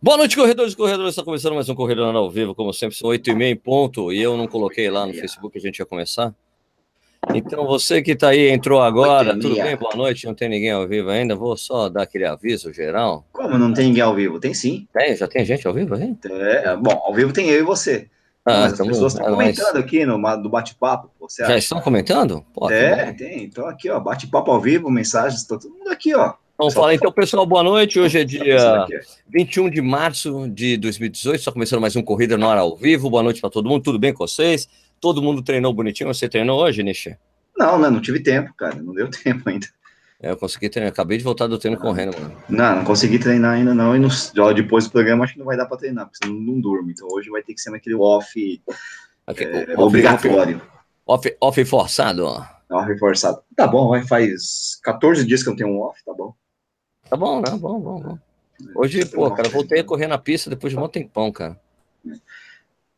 Boa noite, corredores e corredores. Está começando mais um Corredor ao Vivo, como sempre, são oito e meia em ponto. E eu não coloquei lá no Facebook que a gente ia começar. Então, você que está aí, entrou agora, tudo bem? Boa noite. Não tem ninguém ao vivo ainda. Vou só dar aquele aviso geral. Como não tem ninguém ao vivo? Tem sim. Tem, já tem gente ao vivo aí? É, bom, ao vivo tem eu e você. Ah, Mas as pessoas estão comentando mais... aqui no do bate-papo. Já estão comentando? Pô, é, tem. Então aqui, ó, bate-papo ao vivo, mensagens, tá todo mundo aqui, ó. Vamos falar então, pessoal, boa noite. Hoje é dia 21 de março de 2018, só começando mais um Corrida na Hora ao vivo. Boa noite para todo mundo, tudo bem com vocês? Todo mundo treinou bonitinho? Você treinou hoje, Nishi? Não, não, não tive tempo, cara, não deu tempo ainda. É, eu consegui treinar, acabei de voltar do treino correndo, mano. Não, não consegui treinar ainda não, e no, depois do programa acho que não vai dar para treinar, porque senão não, durmo. Então hoje vai ter que ser naquele off, okay, é, off obrigatório. Off, off forçado, ó. Off forçado. Tá bom, vai, faz 14 dias que eu não tenho um off, tá bom. Tá bom, né? Bom, bom, bom. Hoje, pô, cara, voltei a correr na pista depois de um tempão, cara.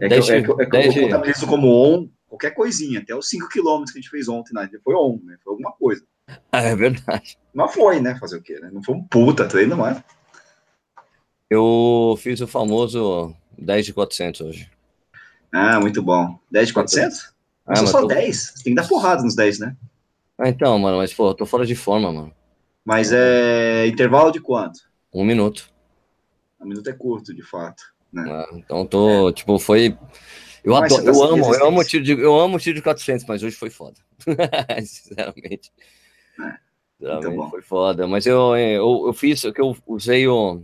É que, eu, é que, é que eu vou botar isso como on, qualquer coisinha, até os 5 km que a gente fez ontem, né? Foi on, né? Foi alguma coisa. Ah, é verdade. Mas foi, né? Fazer o quê, né? Não foi um puta treino, mas... Eu fiz o famoso 10 de 400 hoje. Ah, muito bom. 10 de 400? Ah, mas só tô... 10. Tem que dar porrada nos 10, né? Ah, então, mano, mas, pô, eu tô fora de forma, mano. Mas é intervalo de quanto? Um minuto. Um minuto é curto, de fato. Né? Ah, então tô, é. tipo, foi. Eu, adoro, tá eu amo, eu amo tiro de, eu amo tiro de 400, mas hoje foi foda. Sinceramente. É. Sinceramente foi foda. Mas eu, eu, eu fiz o que eu usei o.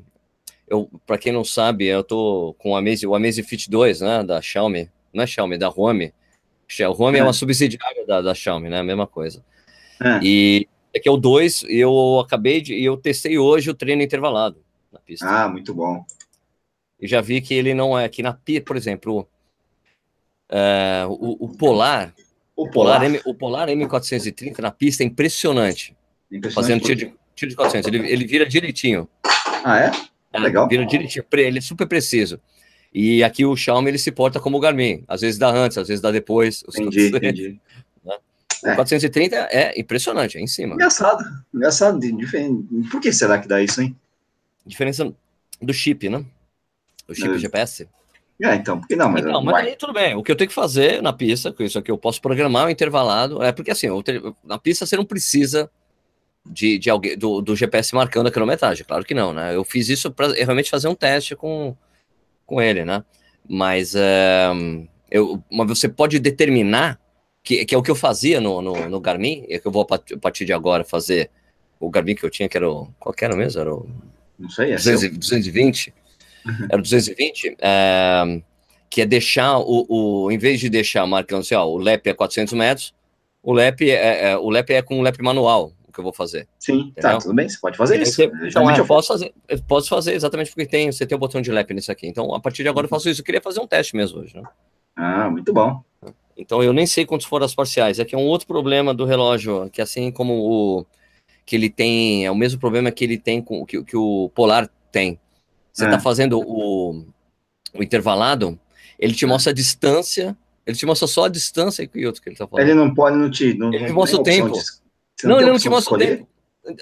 Eu, para quem não sabe, eu tô com a Amaze, o Amazfit 2, né, da Xiaomi. Não é Xiaomi, é da Huami. O Huami é, é uma subsidiária da, da Xiaomi, né? A mesma coisa. É. E é que é o 2, eu acabei de. Eu testei hoje o treino intervalado na pista. Ah, muito bom. E já vi que ele não é. Que na pista, por exemplo, é, o, o, Polar. O Polar, M, o Polar M430 na pista é impressionante. impressionante fazendo tiro de, tiro de 400. Ele, ele vira direitinho. Ah, é? é Legal. Vira direitinho. Ele é super preciso. E aqui o Xiaomi ele se porta como o Garmin. Às vezes dá antes, às vezes dá depois. Entendi, entendi. É. 430 é impressionante, é em cima. Engraçado, engraçado. Por que será que dá isso, hein? Diferença do chip, né? O chip é. GPS. É, então, porque não, mas. Não, mas aí tudo bem. O que eu tenho que fazer na pista, com isso aqui, eu posso programar o intervalado. É porque assim, na pista você não precisa de, de alguém do, do GPS marcando a quilometragem, claro que não, né? Eu fiz isso para realmente fazer um teste com, com ele, né? Mas, é, eu, mas você pode determinar que, que é o que eu fazia no, no, no Garmin, e que eu vou a partir de agora fazer o Garmin que eu tinha, que era o. Qual que era mesmo? Era o. Não sei, é 200, 220. Uhum. Era o 220. É, que é deixar o, o. Em vez de deixar marcando assim, ó, o LEP é 400 metros, o LEP é, é, o LEP é com o LEP manual, o que eu vou fazer. Sim, tá, entendeu? tá, tudo bem, você pode fazer isso. então, é, eu posso fazer, eu posso fazer exatamente porque tem, você tem o botão de LEP nesse aqui. Então, a partir de agora eu faço isso. Eu queria fazer um teste mesmo hoje, né? Ah, muito bom. Então eu nem sei quantos foram as parciais. Aqui é um outro problema do relógio, que assim como o que ele tem, é o mesmo problema que ele tem com que, que o Polar tem. Você está é. fazendo o, o intervalado, ele te é. mostra a distância, ele te mostra só a distância e o outro que ele está falando. Ele não pode não te, não, ele te mostra o tempo. De, não, não ele não te mostra o tempo.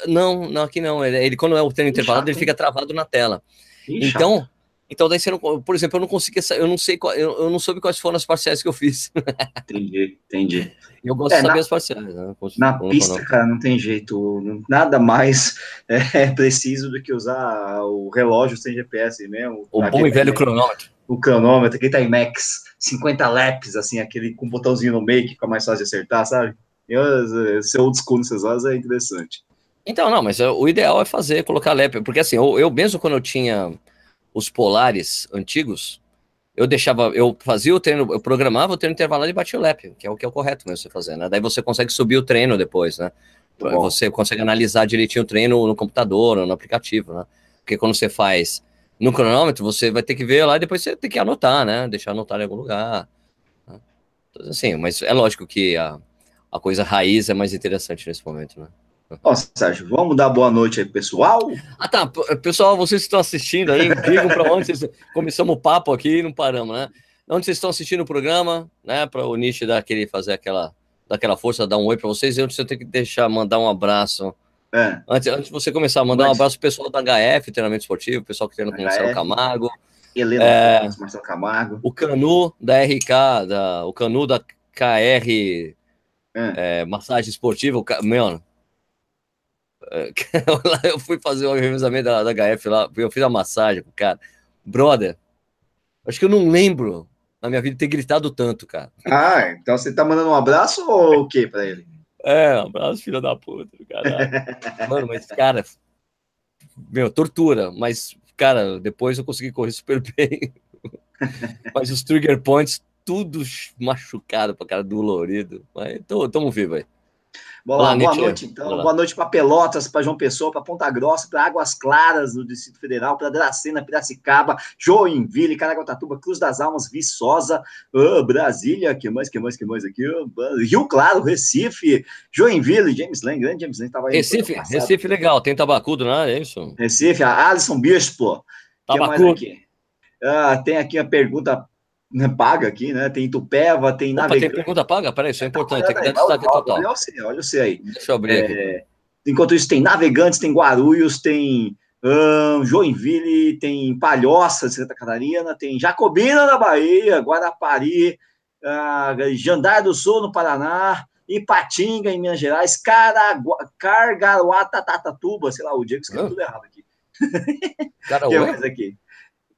Não, não, aqui não. Ele, ele quando é o treino intervalado, ele fica travado na tela. então, então, daí você não, por exemplo, eu não consegui, eu não sei, eu, eu não soube quais foram as parciais que eu fiz. entendi, entendi. Eu gosto é, de saber na, as parciais. Né? Na pista, não. cara, não tem jeito, nada mais é, preciso do que usar o relógio sem GPS mesmo. O bom e velho cronômetro. O cronômetro, aquele Timex, 50 laps, assim, aquele com um botãozinho no meio que fica mais fácil de acertar, sabe? Eu, ser old school nessas horas é interessante. Então, não, mas o ideal é fazer, colocar lap, porque assim, eu, eu mesmo quando eu tinha os polares antigos, eu deixava, eu fazia o treino, eu programava o treino intervalado e batia o lap, que é o que é o correto mesmo você fazer, né? Daí você consegue subir o treino depois, né? Bom. Você consegue analisar direitinho o treino no computador ou no aplicativo, né? Porque quando você faz no cronômetro, você vai ter que ver lá e depois você tem que anotar, né? Deixar anotar em algum lugar. Né? Então, assim, mas é lógico que a, a coisa raiz é mais interessante nesse momento, né? Ó, Sérgio, vamos dar boa noite aí, pessoal. Ah, tá. Pessoal, vocês que estão assistindo aí, digam para onde vocês. Começamos o papo aqui e não paramos, né? Onde vocês estão assistindo o programa, né? Para o Nish dar aquele, fazer aquela, dar aquela força, dar um oi para vocês. Eu tenho que deixar, mandar um abraço É. Antes, antes de você começar, mandar um abraço pro pessoal da HF, treinamento esportivo, pessoal que treina com o Marcelo Camargo. Helena é, Marcelo Camargo. O Canu da RK, da, o Canu da KR é. É, Massagem Esportiva. O, meu, eu fui fazer o revisamento da, da HF lá, eu fiz a massagem pro cara. Brother, acho que eu não lembro na minha vida ter gritado tanto, cara. Ah, então você tá mandando um abraço ou o quê pra ele? É, um abraço, filho da puta, cara. Mano, mas, cara, meu, tortura, mas, cara, depois eu consegui correr super bem. mas os trigger points, tudo machucado pra cara, dolorido. Mas tô, tamo vivo aí. Boa, boa noite, então. Boa noite para Pelotas, para João Pessoa, para Ponta Grossa, para Águas Claras, no Distrito Federal, para Dracena, Piracicaba, Joinville, Caraguatatuba, Cruz das Almas, Viçosa, oh, Brasília, que mais, que mais, que mais aqui? Rio Claro, Recife, Joinville, James Lane, grande James Lane estava aí. Recife, Recife legal, tem tabacudo, não é isso? Recife, a Alisson Bispo. Tabacudo. Ah, tem aqui a pergunta né, paga aqui, né? Tem Tupéva, tem Navegante. Tem pergunta paga? Peraí, isso é importante. Tem que dar destaque total. Olha você, olha você aí. Deixa eu abrir é, aqui. Enquanto isso, tem Navegantes, tem Guarulhos, tem um, Joinville, tem Palhoça de Santa Catarina, tem Jacobina na Bahia, Guarapari, uh, Jandar do Sul no Paraná, Ipatinga em Minas Gerais, Caragua, Cargaguatatatuba, sei lá, o Diego escreveu tudo errado aqui. Cara, o que mais aqui?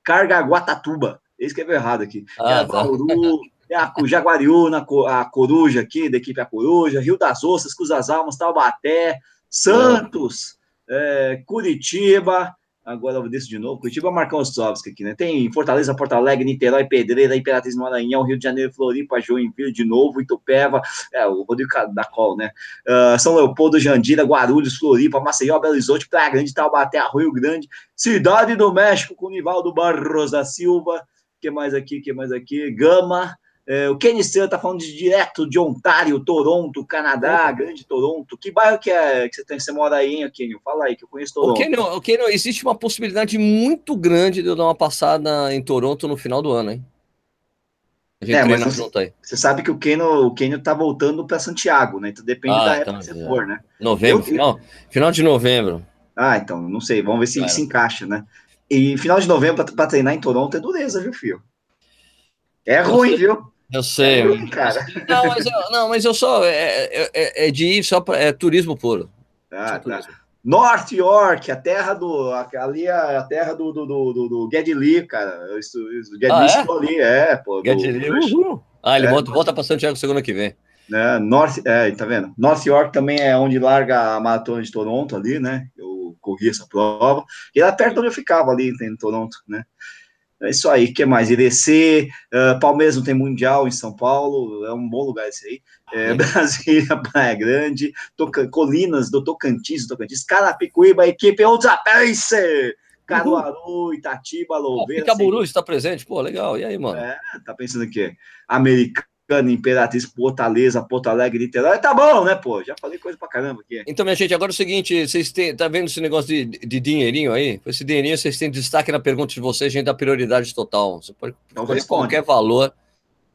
Cargaguatatuba. Ele escreveu errado aqui. Ah, é tá. Bauru, é a Jaguariúna, a Coruja aqui, da equipe A Coruja, Rio das Ostras, Cruz das Almas, Taubaté, Santos, é, Curitiba, agora eu vou descer de novo, Curitiba, Marcão Ostrovski aqui, né? Tem Fortaleza, Porto Alegre, Niterói, Pedreira, Imperatriz Maranhão, Rio de Janeiro, Floripa, Joinville de novo, Itupeva, é, o Rodrigo da Col, né? Uh, São Leopoldo, Jandira, Guarulhos, Floripa, Maceió, Belo Horizonte, Praia Grande, Taubaté, Rio Grande, Cidade do México, com Nivaldo Barros da Silva, que mais aqui, que mais aqui? Gama. É, o Kenny Estrela tá falando de direto de Ontário, Toronto, Canadá, Grande Toronto. Que bairro que é que você tem? Você mora aí, hein, Kenny? Fala aí, que eu conheço Toronto. O Kenny, o Kenny, existe uma possibilidade muito grande de eu dar uma passada em Toronto no final do ano, hein? A gente é, mas você, aí. você sabe que o Kenny, o Kenny tá voltando para Santiago, né? Então depende ah, da então, época que você é. for, né? Novembro, eu, final, final de novembro. Ah, então, não sei, vamos ver se claro. se encaixa, né? E final de novembro para treinar em Toronto é dureza, viu, filho? É ruim, eu viu? Eu sei. É ruim, cara. Não, mas eu, não, mas eu só. É, é, é, é de ir só para. É turismo puro. Ah, tá. North York, a terra do. Ali é a terra do, do, do, do, do Lee, cara. Eu, Geddy ah, é? ali, é, pô. Geddy Lee, uhul. Ah, ele é, volta, volta para Santiago segunda que vem. É, North, é, tá vendo? North York também é onde larga a maratona de Toronto ali, né? Corri essa prova, e era perto onde eu ficava ali em Toronto, né? É isso aí, que mais? IDC, uh, Palmeiras não tem Mundial em São Paulo, é um bom lugar esse aí. É, Brasília, Praia Grande, Toca, Colinas do Tocantins, Tocantins, Carapicuíba, equipe Ultrapacer, Caruaru, Itatiba, Louveira. Ah, Caburu está presente, pô, legal. E aí, mano? É, tá pensando o quê? Americano Imperatriz, Fortaleza, Porto Alegre, Niterói, tá bom, né, pô? Já falei coisa pra caramba aqui. Então, minha gente, agora é o seguinte, vocês têm, tá vendo esse negócio de, de dinheirinho aí? Esse dinheirinho, vocês têm destaque na pergunta de vocês, a gente dá prioridade total. Você pode então, qualquer valor,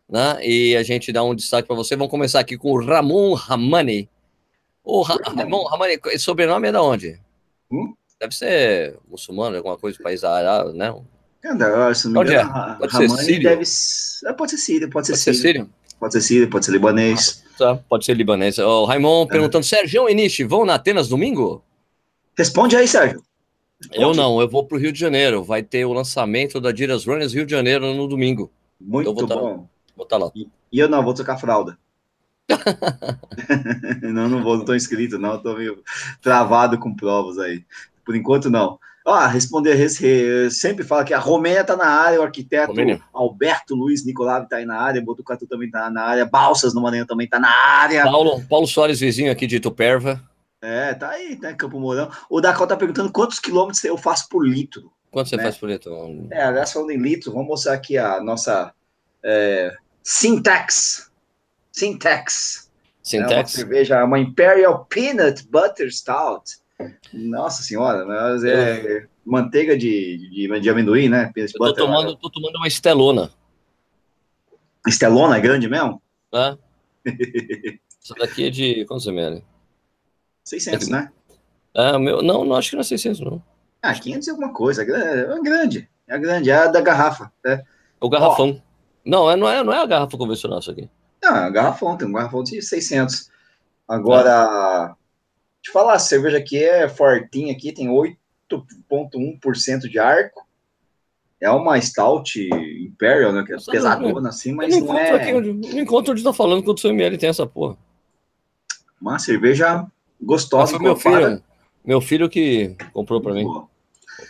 né? E a gente dá um destaque para você. Vamos começar aqui com o Ramon Ramani. O Ra Ramon Ramani, esse sobrenome é da onde? Hum? Deve ser muçulmano, alguma coisa do país árabe, né? Cara, se não me engano, é? pode ser sírio? deve... Pode ser sírio, pode ser pode sírio. Ser sírio? Pode ser sírio, pode ser libanês. Tá, pode ser libanês. O Raimon é. perguntando, Sérgio e Nishi, vão na Atenas domingo? Responde aí, Sérgio. Responde. Eu não, eu vou para o Rio de Janeiro. Vai ter o lançamento da Diras Runners Rio de Janeiro no domingo. Muito então, vou bom. vou estar lá. E, e, eu não, vou tocar fralda. não, não vou, não estou inscrito, não. Estou meio travado com provas aí. Por enquanto, não. Ah, responder, sempre fala que a Romênia está na área, o arquiteto Romênia. Alberto Luiz Nicolau está aí na área, Botucatu também está na área, Balsas no Maranhão também está na área. Paulo, Paulo Soares, vizinho aqui de Ituperva. É, tá aí, né, Campo Mourão. O Dakota tá perguntando quantos quilômetros eu faço por litro. Quanto você né? faz por litro? É, aliás, falando em litro, vamos mostrar aqui a nossa é, Syntax. Syntax. Syntax. É uma cerveja, uma Imperial Peanut Butter Stout. Nossa senhora, mas é manteiga de, de, de amendoim, né? Eu tô tomando, tô tomando uma estelona. Estelona é grande mesmo? É. Essa daqui é de quantos ml? 600, é, né? Ah, meu, não, não, acho que não é 600, não. Ah, 500 é alguma coisa. É grande. É grande, é a da garrafa. É. O garrafão. Não, é, não, é, não é a garrafa convencional isso aqui. Não, é garrafão, tem um garrafão de 600. Agora, te falar, a cerveja aqui é fortinha aqui, tem 8,1% de arco. É uma stout Imperial, né? Que é Nossa, pesadona assim, mas não, não é... Aqui, não encontro onde tá falando quanto seu ml tem essa porra. Uma cerveja gostosa. meu filho, meu filho que comprou para mim.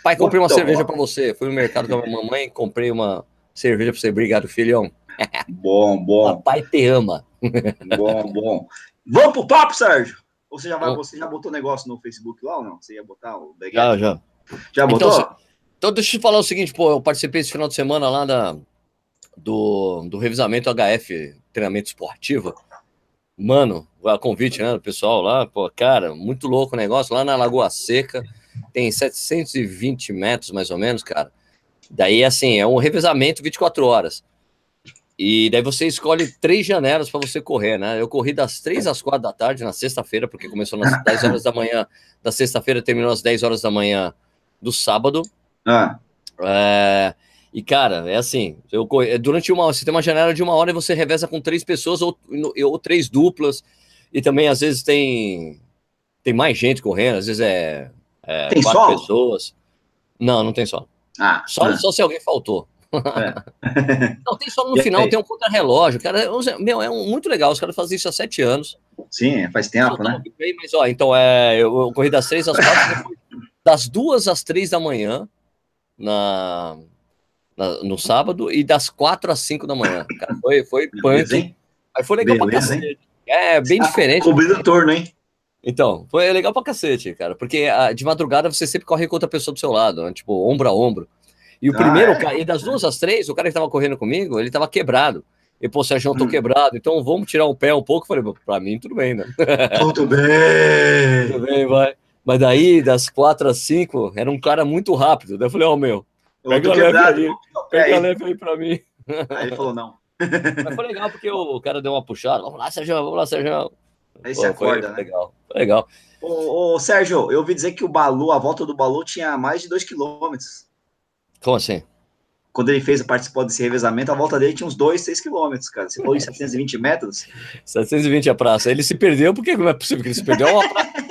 Pai, comprei uma então, cerveja para você. Fui no mercado com a minha mamãe, comprei uma cerveja para você. Obrigado, filhão. Bom, bom. Papai te ama. Bom, bom. Vamos pro papo, Sérgio? Ou você já, vai, você já botou negócio no Facebook lá ou não? Você ia botar o Já, já. Já botou? Então, então, deixa eu te falar o seguinte, pô, eu participei esse final de semana lá da, do, do revisamento HF, treinamento esportivo. Mano, a convite, né, do pessoal lá, pô, cara, muito louco o negócio, lá na Lagoa Seca, tem 720 metros mais ou menos, cara. Daí, assim, é um revezamento 24 horas. E daí você escolhe três janelas para você correr, né? Eu corri das três às quatro da tarde na sexta-feira, porque começou nas 10 horas da manhã da sexta-feira, terminou às 10 horas da manhã do sábado. Ah. É, e, cara, é assim, eu, é, durante uma você tem uma janela de uma hora e você reveza com três pessoas ou, ou três duplas. E também, às vezes, tem, tem mais gente correndo, às vezes é, é tem quatro sol? pessoas. Não, não tem só. Ah, só, ah. só se alguém faltou. É. não, tem só no e final, tem um contra-relógio. Cara, é meu, é um, muito legal. Os caras fazem isso há sete anos. Sim, faz tempo, né? Mas, ó, então, é, eu, eu corri das três às quatro, das duas às três da manhã, na, na, no sábado, e das quatro às cinco da manhã. Cara, foi, foi Beleza, punk. Aí foi legal Beleza, pra cacete. É, bem ah, diferente. Cobrindo o torno, hein? Então, foi legal pra cacete, cara. Porque a, de madrugada você sempre corre com outra pessoa do seu lado, né? tipo, ombro a ombro. E o ah, primeiro, é? e das duas às três, o cara que tava correndo comigo, ele tava quebrado. E, pô, Sérgio, eu tô hum. quebrado, então vamos tirar o pé um pouco. Falei, pra mim, tudo bem, né? Tudo bem. tudo bem, vai. Mas daí, das quatro às cinco, era um cara muito rápido. Daí eu falei, ó, oh, meu, pega a leve aí, pega a leve aí pra mim. Aí ele falou, não. Mas foi legal porque o cara deu uma puxada. Vamos lá, Sérgio, vamos lá, Sérgio. Aí você acorda, foi, né? Legal, foi legal. Ô, ô, Sérgio, eu ouvi dizer que o Balu, a volta do Balu tinha mais de 2 quilômetros. Como assim? quando ele fez, participou desse revezamento, a volta dele tinha uns 2, 6 quilômetros, cara. Você falou em 720 metros? 720 a praça. Ele se perdeu, porque não é possível que ele se perdeu? É uma,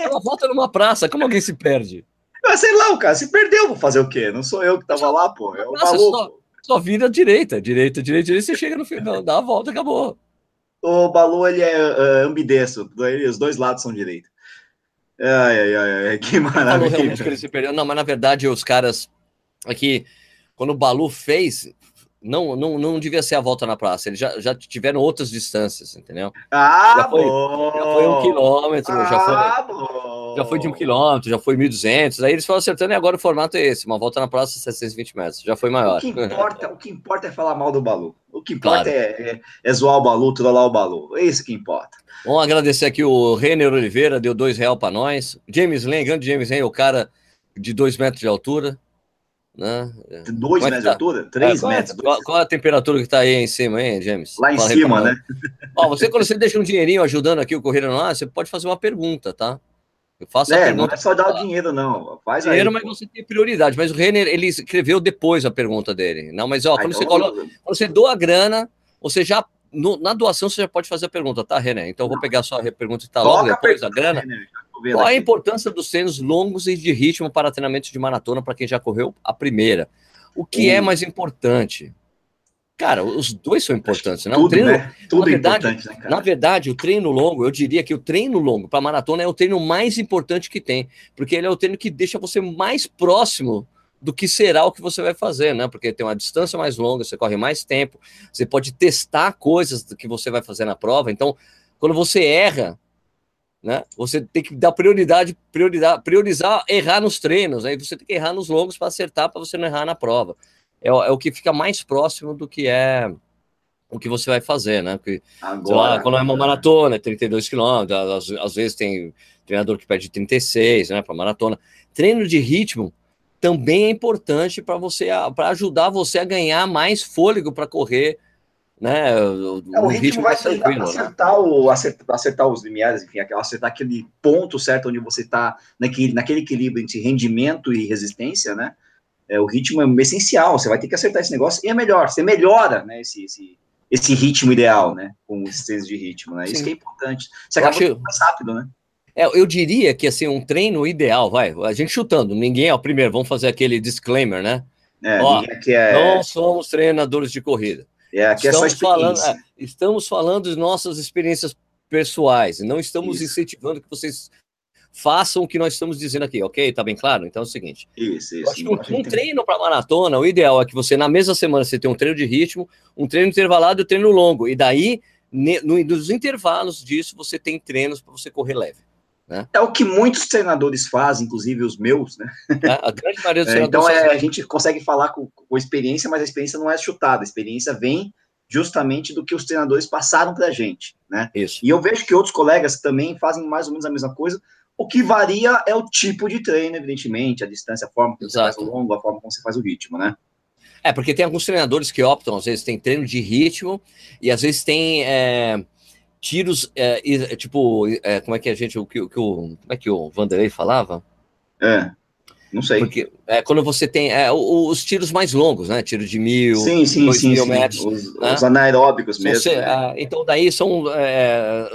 é uma volta numa praça, como alguém se perde? Ah, sei lá, o cara se perdeu, vou fazer o quê? Não sou eu que tava lá, pô. É o Nossa, maluco. Só, só vira direita, direita, direita, direita, você chega no final, dá a volta, acabou. O Balu, ele é uh, ambidestro, os dois lados são direita. Ai, ai, ai, que maravilha. Não, mas na verdade os caras aqui quando o Balu fez, não, não, não devia ser a volta na praça. Eles já, já tiveram outras distâncias, entendeu? Ah, já foi, bom. Já foi um quilômetro, ah, já, foi, bom. já foi de um quilômetro, já foi 1.200. Aí eles foram acertando e agora o formato é esse: uma volta na praça 720 metros. Já foi maior. O que importa, o que importa é falar mal do Balu. O que importa claro. é, é, é, zoar o Balu, trollar o Balu. É isso que importa. Vamos agradecer aqui o Renner Oliveira, deu dois real para nós. James Lane, grande James Lane, o cara de dois metros de altura. Né? Dois é metros tá? de altura? Três é, metros. Qual, qual, a temperatura que está aí em cima, hein, James? Lá em Fala cima, né? Ó, você, quando você deixa um dinheirinho ajudando aqui o Correio Lá, você pode fazer uma pergunta, tá? Eu faço é, pergunta, não é só dar o dinheiro, não. Faz dinheiro, aí, mas você tem prioridade. Mas o Renner, ele escreveu depois a pergunta dele. Não, mas ó, quando, você coloca, quando você doa a grana, você já no, na doação você já pode fazer a pergunta, tá, René? Então eu vou pegar a sua pergunta que está logo depois da grana. Qual a importância dos treinos longos e de ritmo para treinamento de maratona para quem já correu a primeira? O que é hum. é mais importante? Cara, os dois são importantes, né? Tudo, o treino, né? Tudo na verdade, é importante, né, Na verdade, o treino longo, eu diria que o treino longo para maratona é o treino mais importante que tem, porque ele é o treino que deixa você mais próximo do que será o que você vai fazer, né? Porque tem uma distância mais longa, você corre mais tempo, você pode testar coisas que você vai fazer na prova. Então, quando você erra, né? Você tem que dar prioridade, prioridade priorizar errar nos treinos, aí você tem que errar nos longos para acertar, para você não errar na prova. É, é, o que fica mais próximo do que é o que você vai fazer, né? Porque, Agora, lá, quando é uma maratona, é 32 quilômetros, às, às vezes tem treinador que pede 36, né, para maratona. Treino de ritmo também é importante para você para ajudar você a ganhar mais fôlego para correr né? O, é, o ritmo, ritmo vai ser né? acertar, o, acertar, acertar, os limiares, enfim, acertar aquele ponto certo onde você está naquele, naquele equilíbrio entre rendimento e resistência, né? É, o ritmo é essencial, você vai ter que acertar esse negócio e é melhor, você melhora, né, esse, esse, esse ritmo ideal, né, com os treinos de ritmo, né, Sim. isso que é importante. Você acaba acho... mais rápido, né? É, eu diria que assim, um treino ideal, vai, a gente chutando, ninguém é o primeiro, vamos fazer aquele disclaimer, né? É, Ó, é... Não somos treinadores de corrida. É, aqui estamos é só falando, é, Estamos falando de nossas experiências pessoais, não estamos isso. incentivando que vocês façam o que nós estamos dizendo aqui, ok? Tá bem claro? Então é o seguinte. Isso, isso. acho que um, um treino para maratona, o ideal é que você, na mesma semana, você tenha um treino de ritmo, um treino intervalado e um treino longo. E daí, no, nos intervalos disso, você tem treinos para você correr leve. Né? É o que muitos treinadores fazem, inclusive os meus, né? É, a grande maioria dos é, Então é, a gente consegue falar com, com experiência, mas a experiência não é chutada, a experiência vem justamente do que os treinadores passaram para a gente, né? Isso. E eu vejo que outros colegas também fazem mais ou menos a mesma coisa. O que varia é o tipo de treino, evidentemente, a distância, a forma que Exato. você faz o longo, a forma como você faz o ritmo, né? É, porque tem alguns treinadores que optam, às vezes tem treino de ritmo e às vezes tem é, tiros, é, é, tipo, é, como é que a gente, o que, o, como é que o Vanderlei falava? É, não sei. Porque é, quando você tem é, os tiros mais longos, né? Tiro de mil, sim, sim, dois sim, mil metros. Os, né? os anaeróbicos mesmo. Você, né? então, daí são. É,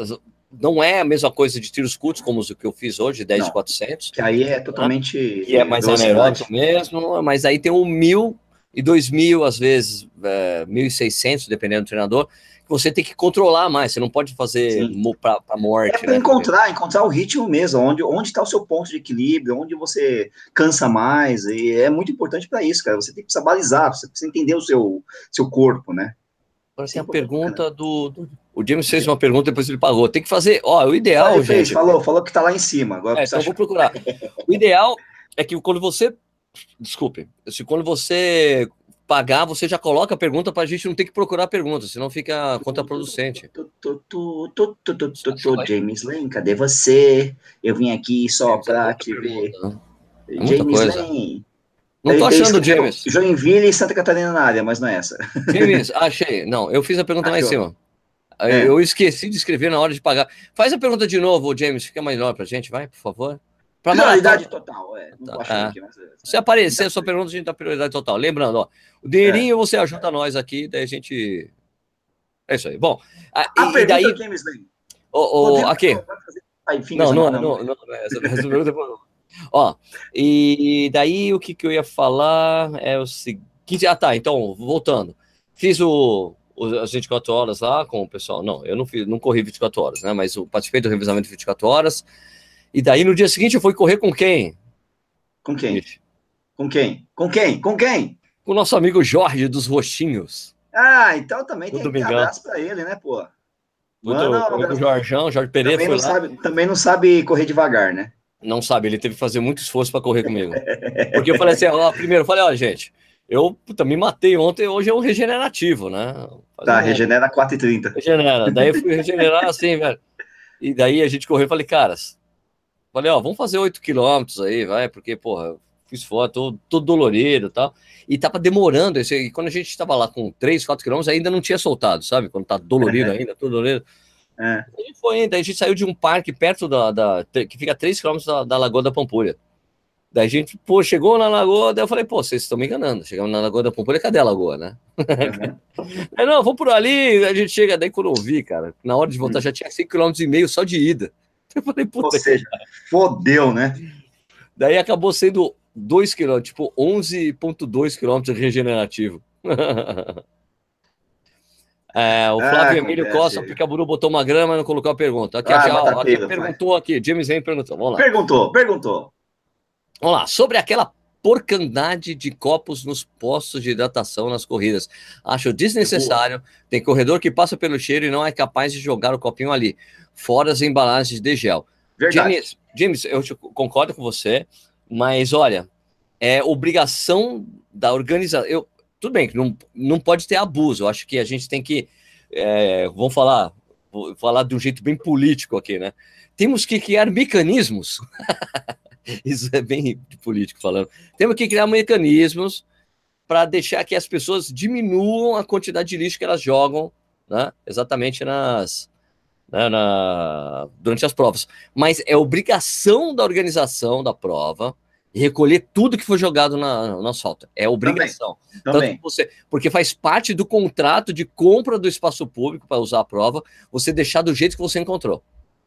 não é a mesma coisa de tiros curtos como os que eu fiz hoje, 10 não, de 400. Que aí é totalmente. Né? Que é mais anaeróbico mesmo, mas aí tem o mil e dois mil, às vezes, é, 1.600, dependendo do treinador, você tem que controlar mais, você não pode fazer para morte. É né? encontrar, encontrar o ritmo mesmo, onde onde está o seu ponto de equilíbrio, onde você cansa mais, e é muito importante para isso, cara. Você tem que precisar balizar, você precisa entender o seu, seu corpo, né? Agora tem a pergunta do, do, O James fez uma pergunta, depois ele pagou. Tem que fazer. Ó, o ideal, ah, gente. Fez, falou, falou que está lá em cima. Agora é, então vou procurar. o ideal é que quando você. Desculpe, se quando você pagar, você já coloca a pergunta para a gente não ter que procurar pergunta, senão fica contraproducente. James Lane, cadê você? Eu vim aqui só para te ver. É James Lane. Não tô achando, James. Joinville e Santa Catarina na área, mas não é essa. James, achei. Não, eu fiz a pergunta lá em cima. É. Eu esqueci de escrever na hora de pagar. Faz a pergunta de novo, James, fica melhor pra gente, vai, por favor. Pra prioridade total, é. Não tá, aqui, mas... É, Se aparecer a sua pergunta, a gente dá prioridade total. Lembrando, ó, o dinheirinho é. você ajuda nós aqui, daí a gente. É isso aí. Bom, a, a e, daí. James o, o, aqui. Não, não, não, não, não, essa, essa pergunta Ó, e daí o que, que eu ia falar é o seguinte. Ah, tá. Então, voltando. Fiz o, o, as 24 horas lá com o pessoal. Não, eu não, fiz, não corri 24 horas, né? Mas eu participei do revisamento de 24 horas. E daí no dia seguinte eu fui correr com quem? Com quem? Com quem? Com quem? Com quem? Com o nosso amigo Jorge dos Roxinhos. Ah, então também tem dar abraço pra ele, né, pô? Mano, o Jorjão, Jorge Pereira também não, sabe, também não sabe correr devagar, né? Não sabe, ele teve que fazer muito esforço para correr comigo. Porque eu falei assim, ó, primeiro, eu falei, ó, gente, eu puta, me matei ontem, hoje é um regenerativo, né? Tá, um... regenera 4h30. Regenera, daí eu fui regenerar assim, velho. E daí a gente correu e falei, caras, Falei, ó, vamos fazer 8 quilômetros aí, vai, porque, porra, fiz foto, todo, todo dolorido e tal. E tava demorando, esse, e quando a gente estava lá com 3, 4 quilômetros, ainda não tinha soltado, sabe? Quando tá dolorido é. ainda, todo dolorido. É. A gente foi ainda, a gente saiu de um parque perto da, da que fica a 3 quilômetros da, da Lagoa da Pampulha. Daí a gente, pô, chegou na lagoa, daí eu falei, pô, vocês estão me enganando. Chegamos na Lagoa da Pampulha, cadê a lagoa, né? Uhum. aí, não, vamos por ali, a gente chega, daí quando eu vi, cara, na hora de voltar uhum. já tinha 5,5 km só de ida. Eu falei, puta. Ou seja, fodeu, né? Daí acabou sendo 2 km, tipo 11,2 km regenerativo. é, o ah, Flávio ah, Emílio Costa, porque a Buru botou uma grama e não colocou a pergunta. Aqui, ah, aqui, ó, aqui perguntou aqui, James Ray perguntou. Vamos lá. Perguntou, perguntou. Vamos lá, sobre aquela porcandade de copos nos postos de hidratação nas corridas. Acho desnecessário. Tem corredor que passa pelo cheiro e não é capaz de jogar o copinho ali fora as embalagens de gel. Verdade. James, James, eu concordo com você, mas olha, é obrigação da organização. Eu, tudo bem não, não pode ter abuso. Eu acho que a gente tem que, é, vamos falar, vou falar de um jeito bem político aqui, né? Temos que criar mecanismos. Isso é bem político falando. Temos que criar mecanismos para deixar que as pessoas diminuam a quantidade de lixo que elas jogam, né? Exatamente nas, né, na, durante as provas. Mas é obrigação da organização da prova recolher tudo que foi jogado na, na asfalto. É obrigação. Também. Também. Você, porque faz parte do contrato de compra do espaço público para usar a prova, você deixar do jeito que você encontrou.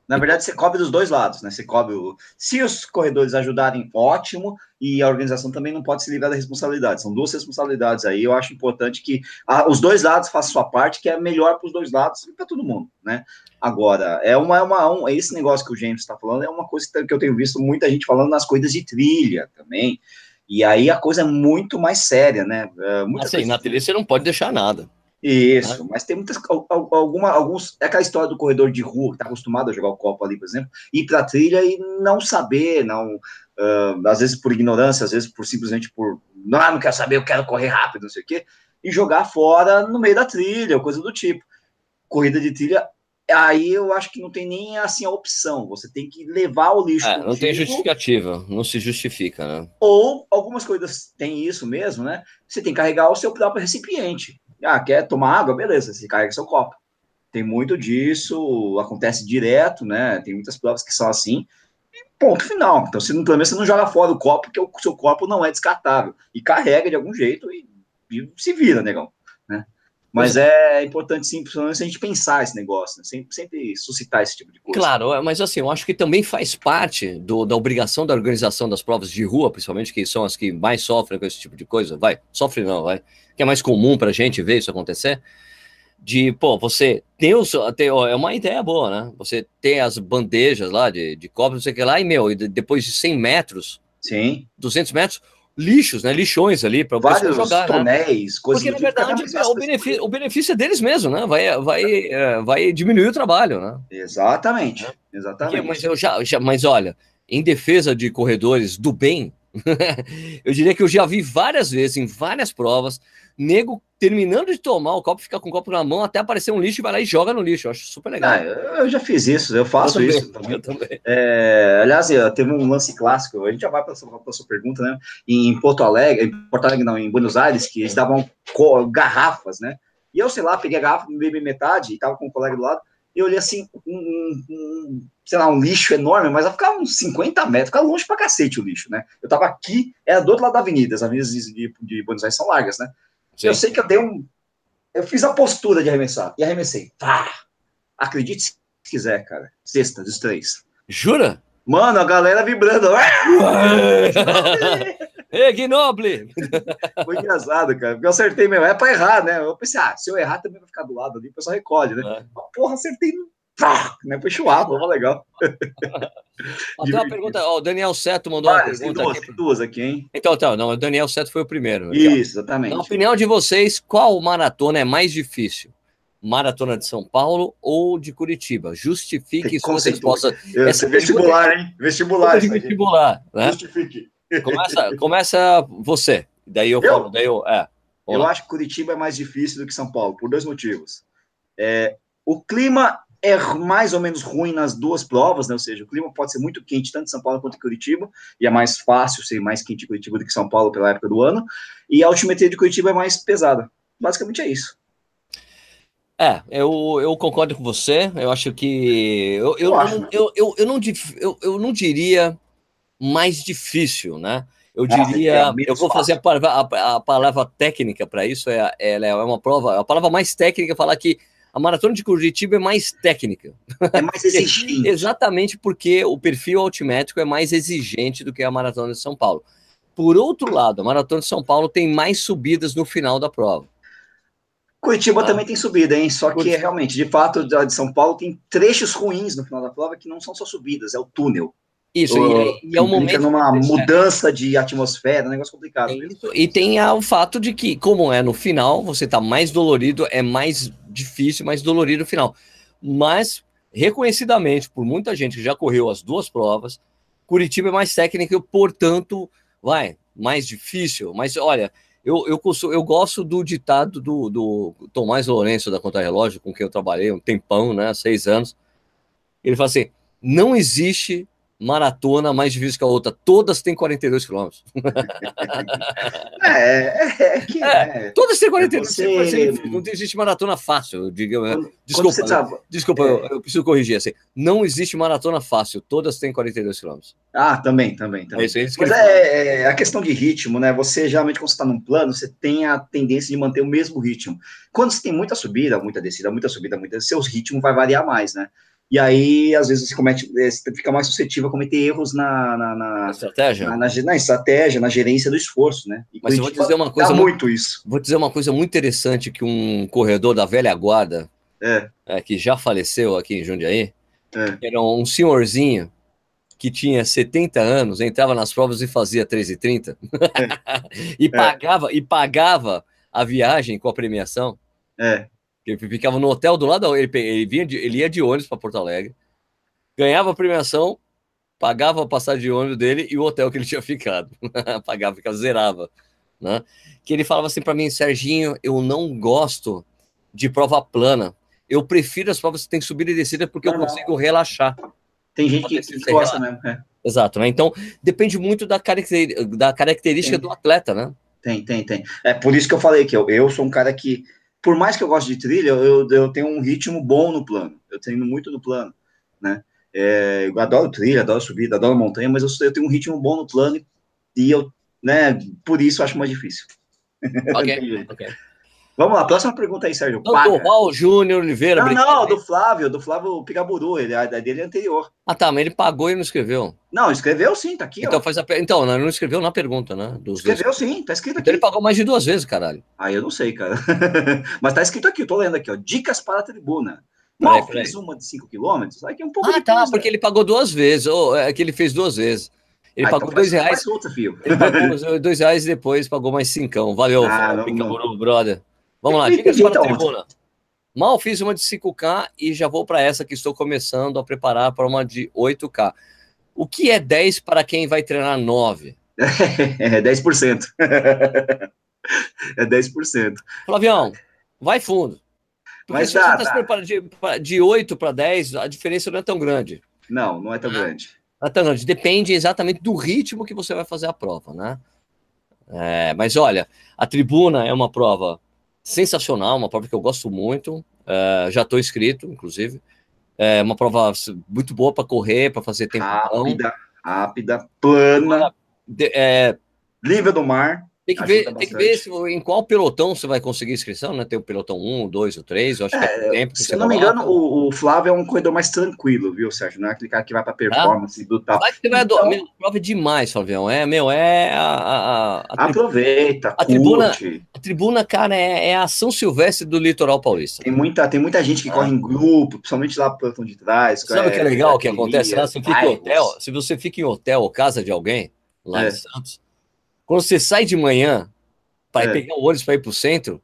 Na verdade, você cobre dos dois lados, né? Você cobre o... Se os corredores ajudarem, ótimo, e a organização também não pode se livrar da responsabilidade. São duas responsabilidades aí. Eu acho importante que a, os dois lados façam sua parte, que é melhor para os dois lados e para todo mundo, né? Agora, é uma, é uma um, esse negócio que o James está falando é uma coisa que eu tenho visto muita gente falando nas corridas de trilha também. E aí a coisa é muito mais séria, né? É, assim, coisa... na trilha você não pode deixar nada. Isso, mas tem muitas, alguma, alguns, é aquela história do corredor de rua que está acostumado a jogar o copo ali, por exemplo, ir para a trilha e não saber, não, uh, às vezes por ignorância, às vezes por simplesmente por, não, não quero saber, eu quero correr rápido, não sei o quê, e jogar fora no meio da trilha, ou coisa do tipo. Corrida de trilha, aí eu acho que não tem nem assim a opção, você tem que levar o lixo. É, não tem justificativa, não se justifica, né? Ou algumas coisas têm isso mesmo, né? Você tem que carregar o seu próprio recipiente. Ah, quer tomar água? Beleza, você carrega seu copo. Tem muito disso, acontece direto, né? Tem muitas provas que são assim. E ponto final. Então, se, pelo menos você não joga fora o copo, porque o seu copo não é descartável. E carrega de algum jeito e, e se vira, negão. Mas é importante, sim, principalmente a gente pensar esse negócio, né? sempre, sempre suscitar esse tipo de coisa. Claro, mas assim, eu acho que também faz parte do, da obrigação da organização das provas de rua, principalmente, que são as que mais sofrem com esse tipo de coisa. Vai, sofre não, vai que é mais comum para a gente ver isso acontecer, de, pô, você tem, os, tem é uma ideia boa, né? Você tem as bandejas lá de, de cobre, não sei o que lá, e, meu, depois de 100 metros, Sim. 200 metros, lixos, né? Lixões ali para você jogar, né? tonéis, né? coisas Porque, na verdade, é, o, benefício, o benefício é deles mesmo, né? Vai, vai, é, vai diminuir o trabalho, né? Exatamente, exatamente. Porque, mas, eu já, já, mas olha, em defesa de corredores do bem, eu diria que eu já vi várias vezes, em várias provas, nego terminando de tomar o copo, fica com o copo na mão, até aparecer um lixo e vai lá e joga no lixo. Eu acho super legal. Ah, eu já fiz isso, eu faço eu isso também. também. É, aliás, teve um lance clássico, a gente já vai para a sua pergunta, né? Em Porto Alegre, em Porto Alegre não, em Buenos Aires, que eles davam garrafas, né? E eu, sei lá, peguei a garrafa, bebi metade, e tava com um colega do lado, e eu olhei assim, um, um, sei lá, um lixo enorme, mas ficar uns 50 metros, ficar longe pra cacete o lixo, né? Eu tava aqui, era do outro lado da avenida, as avenidas de, de Buenos Aires são largas, né? Sim. Eu sei que eu dei um. Eu fiz a postura de arremessar e arremessei. Pá! Acredite se quiser, cara. Sexta dos três. Jura? Mano, a galera vibrando. Ei, Gnoble! Foi engraçado, cara. Porque eu acertei mesmo. É pra errar, né? Eu pensei, ah, se eu errar também vai ficar do lado ali, o pessoal recolhe, né? É. Mas, porra, acertei Pá, né? Foi chuado, legal. Até uma pergunta, ó, o Daniel Seto mandou uma pergunta. Tem duas, aqui. duas aqui, hein? Então, então, não, o Daniel Seto foi o primeiro. Isso, exatamente. Na opinião de vocês, qual maratona é mais difícil? Maratona de São Paulo ou de Curitiba? Justifique suas respostas. Essa vestibular, hein? Vestibular. Vestibular, né? Justifique. Começa, começa você. Daí eu, eu? falo, daí eu. É, eu acho que Curitiba é mais difícil do que São Paulo, por dois motivos. É, o clima é mais ou menos ruim nas duas provas, né? Ou seja, o clima pode ser muito quente tanto em São Paulo quanto em Curitiba, e é mais fácil ser mais quente em Curitiba do que São Paulo pela época do ano, e a altimetria de Curitiba é mais pesada. Basicamente é isso. É, eu, eu concordo com você. Eu acho que. Eu, eu, eu, eu, eu, eu, não, eu, eu não diria mais difícil, né? Eu ah, diria. Ah, eu vou fazer a palavra, a, a palavra técnica para isso. É, ela é uma prova. A palavra mais técnica é falar que a maratona de Curitiba é mais técnica. É mais exigente. Exatamente porque o perfil altimétrico é mais exigente do que a maratona de São Paulo. Por outro lado, a maratona de São Paulo tem mais subidas no final da prova. Curitiba ah. também tem subida, hein? Só que realmente, de fato, a de São Paulo tem trechos ruins no final da prova que não são só subidas, é o túnel. Isso, o, e, é, e é um momento. numa mudança de atmosfera, um negócio complicado. e tem o fato de que, como é no final, você está mais dolorido, é mais difícil, mais dolorido no final. Mas, reconhecidamente, por muita gente que já correu as duas provas, Curitiba é mais técnica, portanto, vai, mais difícil. Mas olha, eu, eu, eu gosto do ditado do, do Tomás Lourenço da Conta Relógio, com quem eu trabalhei um tempão, né, seis anos. Ele fala assim: não existe maratona mais difícil que a outra. Todas têm 42 quilômetros. É, é, é que. É, é. Todas têm 42 você... Não existe maratona fácil. Diga, quando, desculpa, quando desculpa, é. eu, eu, preciso corrigir assim. Não existe maratona fácil. Todas têm 42 quilômetros. Ah, também, também. também. É isso, é isso que Mas é, é, a questão de ritmo, né? Você geralmente, quando você está num plano, você tem a tendência de manter o mesmo ritmo. Quando você tem muita subida, muita descida, muita subida, muita, seus ritmos vai variar mais, né? E aí, às vezes, você comete, é, você fica mais suscetível a cometer erros na, na, na estratégia, na, na, estratégia, na gerência do esforço, né? E Mas eu vou dizer uma coisa muito, muito, isso. Vou dizer uma coisa muito interessante que um corredor da velha guarda, é. É, que já faleceu aqui em Jundiaí, é. era um senhorzinho que tinha 70 anos, entrava nas provas e fazia 3,30 é. e é. pagava e pagava a viagem com a premiação. É. Ele ficava no hotel do lado, ele, ele, vinha de, ele ia de ônibus para Porto Alegre, ganhava a premiação, pagava a passagem de ônibus dele e o hotel que ele tinha ficado. pagava, ficava, zerava. Né? Que ele falava assim para mim, Serginho, eu não gosto de prova plana. Eu prefiro as provas que tem subida e descida porque eu consigo relaxar. Tem gente que, que gosta mesmo. É. Exato, né? Então depende muito da, caracter, da característica tem. do atleta, né? Tem, tem, tem. É por isso que eu falei que eu, eu sou um cara que por mais que eu goste de trilha, eu, eu tenho um ritmo bom no plano. Eu treino muito no plano, né? É, eu adoro trilha, adoro subida, adoro montanha, mas eu, eu, tenho um ritmo bom no plano e eu, né, por isso acho mais difícil. Ok, ok. Vamos lá, próxima pergunta aí, Sérgio. Não, do Val Júnior Oliveira. Não, não, do Flávio, do Flávio Picaburu, ele, a dele é anterior. Ah, tá, mas ele pagou e não escreveu. Não, escreveu sim, tá aqui. Então, ó. faz a... então não escreveu na pergunta, né? Dos escreveu dois. sim, tá escrito aqui. Então ele pagou mais de duas vezes, caralho. Ah, eu não sei, cara. mas tá escrito aqui, eu tô lendo aqui, ó. Dicas para a tribuna. Mal fez uma de 5 km, aqui é um pouco Ah, tá, coisa. porque ele pagou duas vezes, ou é que ele fez duas vezes. Ele ah, pagou então dois reais. Outra, ele pagou dois reais e depois pagou mais cincão. Valeu, ah, brother. Vamos lá, dicas para a tribuna. Mal fiz uma de 5K e já vou para essa que estou começando a preparar para uma de 8K. O que é 10 para quem vai treinar 9? É 10%. é 10%. Flavião, vai fundo. Porque Mas se dá, você está se preparando de, de 8 para 10, a diferença não é tão grande. Não, não é tão ah, grande. Não é tão grande. Depende exatamente do ritmo que você vai fazer a prova, né? É, mas olha, a tribuna é uma prova sensacional, uma prova que eu gosto muito. Uh, já estou inscrito, inclusive. É uma prova muito boa para correr, para fazer tempo. Rápida, rápida, plana. De, é, livre do mar. Tem que ver, tem que ver se, em qual pelotão você vai conseguir inscrição, né? Tem o pelotão 1, 2 ou 3, eu acho é, que é tempo. Se não me engano, o, o, Flávio é um corredor mais tranquilo, viu, Sérgio? Não é aquele cara que vai para performance ah, do tal. Vai que vai então, meu, prova é demais, Flavião. É, meu, é a. a, a aproveita, a tribuna, a tribuna, cara, é, é, a São Silvestre do litoral paulista. Tem muita, tem muita gente que ah. corre em grupo, principalmente lá pro pelotão de trás. Sabe o que é legal que acontece lá? Você fica em hotel, se você fica em hotel ou casa de alguém, lá é. em Santos, quando você sai de manhã para é. pegar o ônibus para ir para o centro.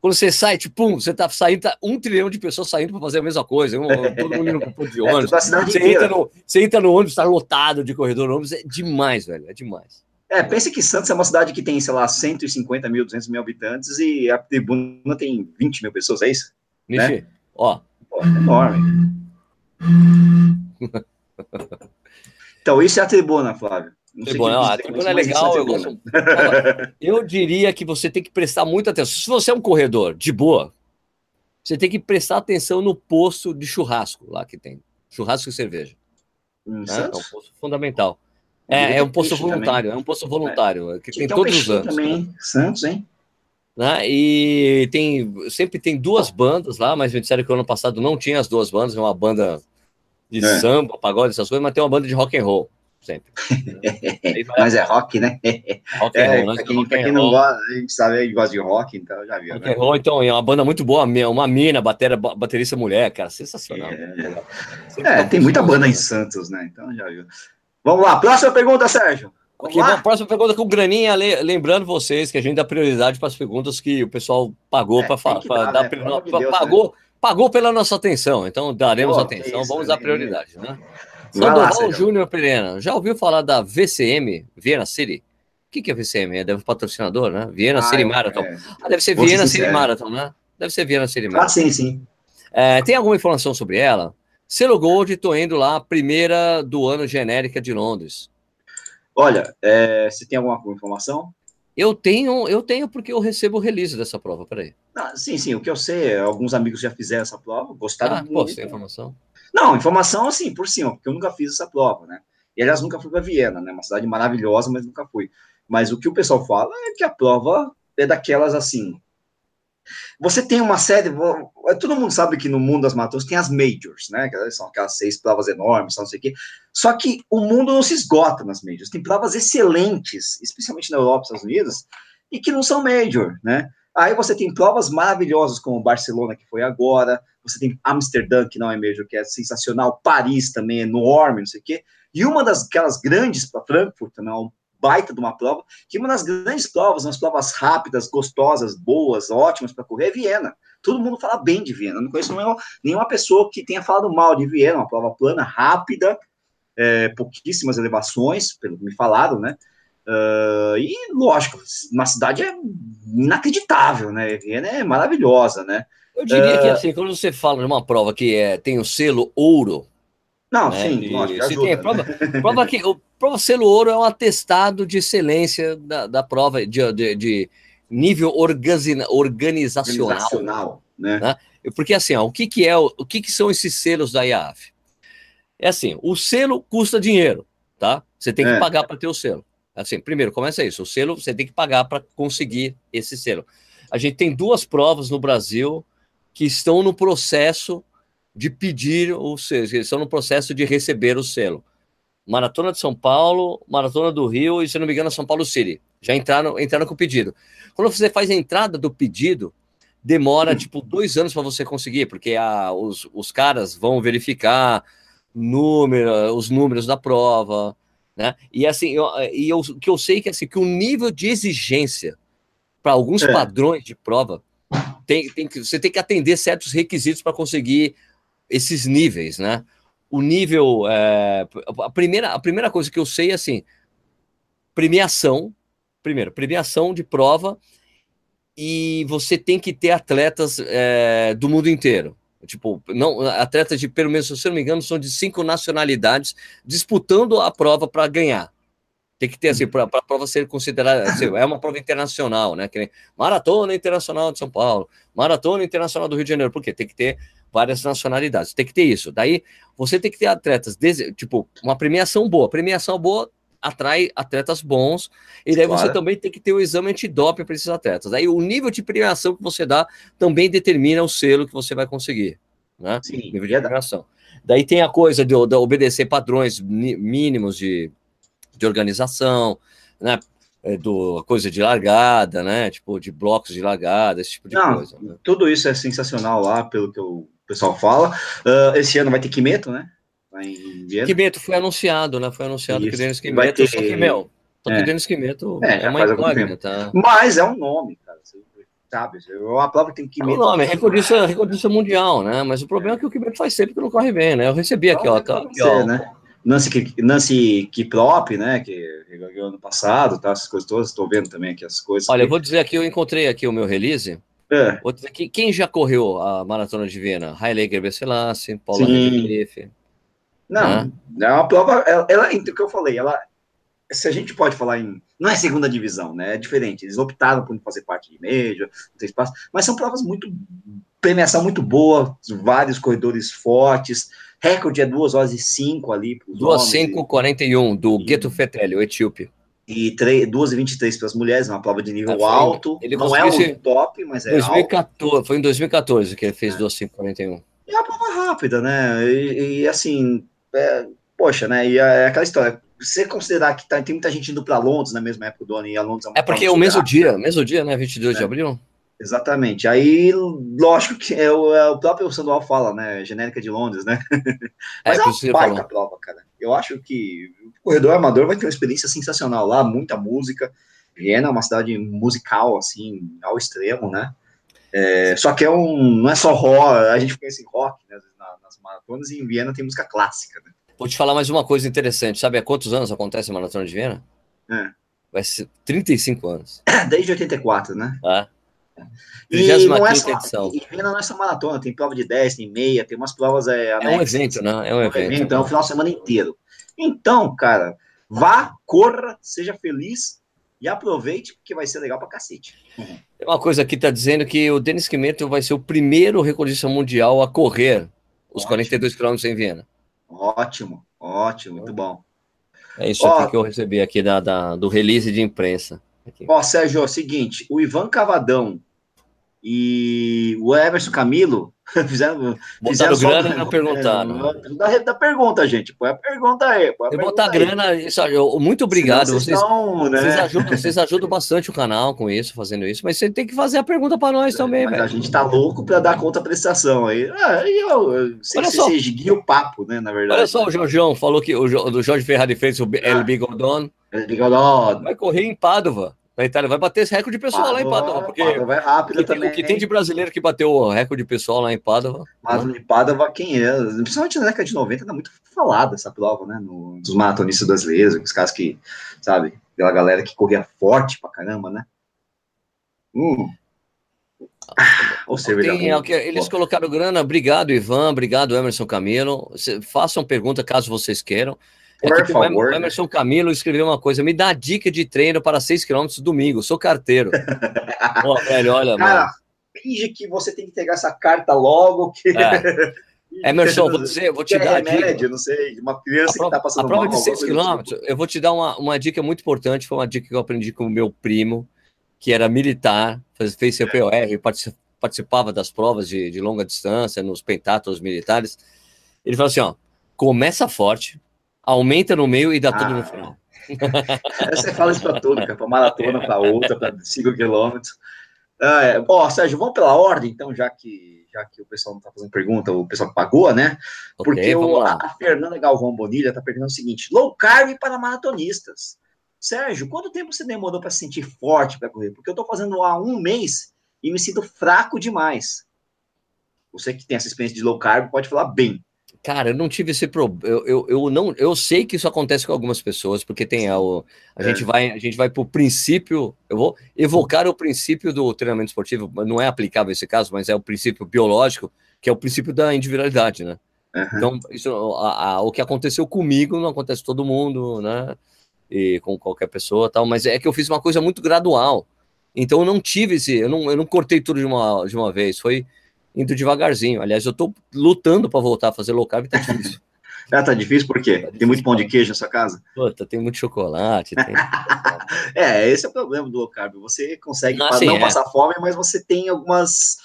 Quando você sai, tipo, pum, você tá saindo, tá um trilhão de pessoas saindo para fazer a mesma coisa. Um, todo mundo indo pro de é, ônibus. É, você, entra no, você entra no ônibus, está lotado de corredor no ônibus. É demais, velho. É demais. É, pense que Santos é uma cidade que tem, sei lá, 150 mil, 200 mil habitantes e a tribuna tem 20 mil pessoas, é isso? Nishi, né? ó. Pô, é enorme. então, isso é a tribuna, Flávio. Tribuna, a tribuna é legal, eu gosto. Eu diria que você tem que prestar muita atenção. Se você é um corredor de boa, você tem que prestar atenção no posto de churrasco lá que tem. Churrasco e cerveja. Hum, né? É um posto fundamental. É, é um posto voluntário, também. é um posto voluntário. É. Que tem todos os anos. Também, né? Santos, hein? Né? E tem, sempre tem duas bandas lá, mas me disseram que o ano passado não tinha as duas bandas, é uma banda de é. samba, pagode, essas coisas, mas tem uma banda de rock and roll. Mas é rock, né? Rock é, roll, né? Quem, quem não gosta, a gente sabe que gosta de rock, então já viu. Rock né? roll, então, é uma banda muito boa, uma mina, batera, baterista mulher, cara, sensacional. É, é tem muita banda em Santos, né? Então já viu. Vamos lá, próxima pergunta, Sérgio. Vamos okay, lá? próxima pergunta com o Graninha, lembrando vocês que a gente dá prioridade para as perguntas que o pessoal pagou é, para falar. Né? pagou, né? pagou pela nossa atenção, então daremos Pô, atenção, isso, vamos dar prioridade, né? Sandoval Júnior Pereira, já ouviu falar da VCM, Viena City? O que, que é VCM? É deve patrocinador, né? Viena ah, City é, Marathon. É. Ah, deve ser Viena City Marathon, né? Deve ser Viena City Marathon. Ah, sim, sim. É, tem alguma informação sobre ela? Selo Gold, estou indo lá, primeira do ano genérica de Londres. Olha, é, você tem alguma informação? Eu tenho, eu tenho porque eu recebo o release dessa prova, peraí. Ah, sim, sim, o que eu sei, alguns amigos já fizeram essa prova, gostaram ah, muito. Pô, tem informação? Não, informação assim, por cima, porque eu nunca fiz essa prova, né? E aliás, nunca fui para Viena, né? Uma cidade maravilhosa, mas nunca fui. Mas o que o pessoal fala é que a prova é daquelas assim. Você tem uma série. Todo mundo sabe que no mundo das maratonas tem as majors, né? Que são aquelas seis provas enormes, não sei o quê. Só que o mundo não se esgota nas majors. Tem provas excelentes, especialmente na Europa, Estados Unidos, e que não são major, né? Aí você tem provas maravilhosas como Barcelona, que foi agora, você tem Amsterdã, que não é major, que é sensacional, Paris também é enorme, não sei o quê. E uma das aquelas grandes para Frankfurt, também é um baita de uma prova, que uma das grandes provas, umas provas rápidas, gostosas, boas, ótimas para correr, é Viena. Todo mundo fala bem de Viena. Eu não conheço nenhuma, nenhuma pessoa que tenha falado mal de Viena, uma prova plana, rápida, é, pouquíssimas elevações, pelo que me falaram, né? Uh, e, lógico, uma cidade é inacreditável, né? Viena é maravilhosa, né? Eu diria uh, que, assim, quando você fala de uma prova que é, tem o selo ouro, não, né? sim, lógico, ajuda, tem, né? prova, prova que o prova selo ouro é um atestado de excelência da, da prova de, de, de nível organizacional, organizacional né? né? Porque assim, ó, o que que é o, o que que são esses selos da IAF? É assim, o selo custa dinheiro, tá? Você tem que é. pagar para ter o selo. Assim, primeiro, começa isso. O selo você tem que pagar para conseguir esse selo. A gente tem duas provas no Brasil que estão no processo de pedir o selo, estão no processo de receber o selo. Maratona de São Paulo, Maratona do Rio e, se não me engano, São Paulo City. Já entraram, entraram com o pedido. Quando você faz a entrada do pedido, demora tipo dois anos para você conseguir, porque a, os, os caras vão verificar número, os números da prova, né? E assim, eu, e eu, que eu sei que assim que o nível de exigência para alguns é. padrões de prova tem, tem que, você tem que atender certos requisitos para conseguir esses níveis, né? O nível. É, a, primeira, a primeira coisa que eu sei é assim: premiação. Primeiro, premiação de prova. E você tem que ter atletas é, do mundo inteiro. Tipo, não, atletas de, pelo menos, se eu não me engano, são de cinco nacionalidades disputando a prova para ganhar. Tem que ter, assim, para a prova ser considerada, assim, é uma prova internacional, né? Maratona Internacional de São Paulo, Maratona Internacional do Rio de Janeiro, por quê? Tem que ter várias nacionalidades, tem que ter isso. Daí, você tem que ter atletas, tipo, uma premiação boa. Premiação boa atrai atletas bons, e daí claro. você também tem que ter o exame antidoping para esses atletas. Daí, o nível de premiação que você dá também determina o selo que você vai conseguir, né? Sim, nível de premiação. Daí tem a coisa de, de obedecer padrões mínimos de de organização, né? É, do coisa de largada, né? Tipo, de blocos de largada, esse tipo de Não, coisa. Né? Tudo isso é sensacional lá, pelo que o pessoal fala. Uh, esse ano vai ter Quimeto, né? Quimeto foi anunciado, né? Foi anunciado isso. que Denis Quimeto, ter... só que, meu, só que é. Denis Quimeto é, é uma incógnita. Mas é um nome, cara. Sabe, a prova tem Quimeto. É um nome, recordista, recordista mundial, né? Mas o problema é, é que o Quimeto faz sempre que não corre bem, né? Eu recebi aqui, ó. Tá, aqui, ó né? Nancy, Nancy Kiprop, né, que ganhou ano passado, tá, essas coisas todas, estou vendo também aqui as coisas. Olha, eu vou dizer aqui, eu encontrei aqui o meu release. É. Vou dizer aqui, quem já correu a Maratona de Viena? Haile Gebrselassie, Paula Redcliffe. Não, né? é uma prova, ela, ela, o que eu falei, ela, se a gente pode falar em, não é segunda divisão, né, é diferente, eles optaram por fazer parte de Major, não tem espaço, mas são provas muito, premiação muito boa, vários corredores fortes, Recorde é 2 horas e 5 ali. 2 5 41 do e... Gueto Fetelli, o etíope. E 3, 2 e 23 para as mulheres, uma prova de nível ah, alto. Ele não é o top, mas é 2014, alto. Foi em 2014 que ele fez é. 2 5 41. É uma prova rápida, né? E, e assim, é, poxa, né? E é aquela história. Você considerar que tá, tem muita gente indo para Londres na mesma época do ano e a Londres é, é porque é o mesmo dia, mesmo dia, né? 22 é. de abril. Exatamente. Aí, lógico que é o, é o próprio Sandoval fala, né? Genérica de Londres, né? Mas é, é uma baita prova, cara. Eu acho que o corredor amador vai ter uma experiência sensacional lá, muita música. Viena é uma cidade musical, assim, ao extremo, né? É, só que é um, não é só rock, a gente conhece rock né, nas maratonas, e em Viena tem música clássica. Né? Vou te falar mais uma coisa interessante. Sabe há quantos anos acontece a maratona de Viena? É. Vai ser 35 anos. Desde 84, né? Ah. E não é só, edição. E não é só maratona, tem prova de 10, tem meia, tem umas provas é, é um evento, né? É um, é um evento. evento. É um final de semana inteiro. Então, cara, vá, corra, seja feliz e aproveite, porque vai ser legal pra cacete. Tem uma coisa aqui tá dizendo que o Denis Quimeto vai ser o primeiro recordista mundial a correr os ótimo. 42 quilômetros em Viena. Ótimo, ótimo, muito bom. É isso Ó, aqui que eu recebi aqui da, da do release de imprensa. Aqui. Ó, Sérgio, é o seguinte, o Ivan Cavadão e o Emerson Camilo fizeram. Fizeram grana e não perguntaram. É, da, pergunta, gente. Põe a pergunta aí. Põe a pergunta botar aí. grana, isso, eu, muito obrigado. Vocês, vocês, estão, né? vocês, ajudam, vocês ajudam bastante o canal com isso, fazendo isso, mas você tem que fazer a pergunta para nós também, mas A gente tá louco para dar conta prestação aí. Ah, eu, eu sei Olha que você guia o papo, né? Na verdade. Olha só, o Jorjão falou que o, o Jorge Ferrari fez o. El Bigodon. El Bigodon. Vai correr em Pádua na Itália. Vai bater esse recorde pessoal lá em Padova. Porque Padova vai rápido também. o que tem de brasileiro que bateu o recorde pessoal lá em Padova. Mas né? de Padova, quem é? Principalmente na década de 90, tá muito falada essa prova, né? No, dos maratonistas brasileiros, os caras que, sabe, aquela galera que corria forte pra caramba, né? Hum. Ou seja, Tem, eles colocaram grana. Obrigado, Ivan. Obrigado, Emerson Camilo. Façam pergunta caso vocês queiram. É Por tipo, favor. O Emerson Camilo escreveu uma coisa: me dá dica de treino para 6 km domingo, sou carteiro. Pô, velho, olha, Cara, mano. finge que você tem que pegar essa carta logo. Que... É. Emerson, vou, dizer, vou te dar remédio, não sei, uma criança prova, que tá passando A prova mal, de 6 km, tipo. eu vou te dar uma, uma dica muito importante, foi uma dica que eu aprendi com o meu primo, que era militar, fez, fez seu POR, participava das provas de, de longa distância, nos pentatos militares. Ele falou assim, ó, começa forte, aumenta no meio e dá ah. tudo no ah. final. Você fala isso para tudo, cara, para maratona, para outra, para 5 quilômetros. Ah, é. Ó, Sérgio, vamos pela ordem, então, já que, já que o pessoal não está fazendo pergunta, o pessoal pagou, né? Porque o, a, a, Fernanda Galvão Bonilha está perguntando o seguinte: low carb para maratonistas. Sérgio, quanto tempo você demorou para se sentir forte para correr? Porque eu estou fazendo há um mês e me sinto fraco demais. Você que tem essa experiência de low carb pode falar bem. Cara, eu não tive esse problema. Eu, eu, eu, não, eu sei que isso acontece com algumas pessoas, porque tem a, o, a é. gente vai, a gente vai para o princípio. Eu vou evocar o princípio do treinamento esportivo, não é aplicável esse caso, mas é o princípio biológico, que é o princípio da individualidade, né? Uhum. Então, isso, a, a, o que aconteceu comigo não acontece com todo mundo, né? E com qualquer pessoa, tal. Mas é que eu fiz uma coisa muito gradual. Então, eu não tive esse, eu não, eu não cortei tudo de uma, de uma vez. Foi indo devagarzinho. Aliás, eu tô lutando para voltar a fazer low carb, tá difícil. ah, tá difícil por quê? Tá tem muito pão de queijo na sua casa? Puta, tem muito chocolate. Tem... é, esse é o problema do low carb. Você consegue ah, sim, não é. passar fome, mas você tem algumas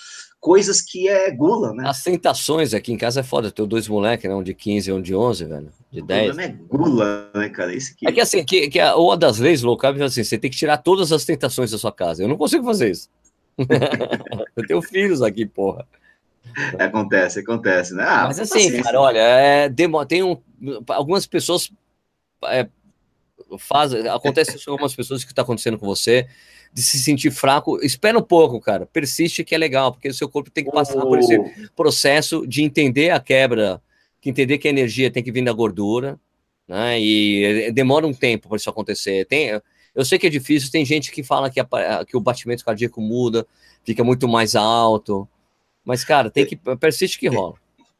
coisas que é gula, né? As tentações aqui em casa é foda. Eu tenho dois moleques, né? Um de 15 e um de 11, velho. De 10. O problema é gula, né, cara? Isso aqui... É que assim, que, que a, uma das leis low carb é assim, você tem que tirar todas as tentações da sua casa. Eu não consigo fazer isso. eu tenho filhos aqui, porra. Acontece, acontece, né? Ah, Mas assim, cara, olha, é, tem um, algumas pessoas é, fazem, acontece isso com algumas pessoas que está acontecendo com você, de se sentir fraco, espera um pouco, cara, persiste que é legal, porque o seu corpo tem que passar oh. por esse oh. processo de entender a quebra, que entender que a energia tem que vir da gordura, né? E demora um tempo para isso acontecer. Tem, eu sei que é difícil, tem gente que fala que, a, que o batimento cardíaco muda, fica muito mais alto. Mas, cara, tem que. Persiste que rola.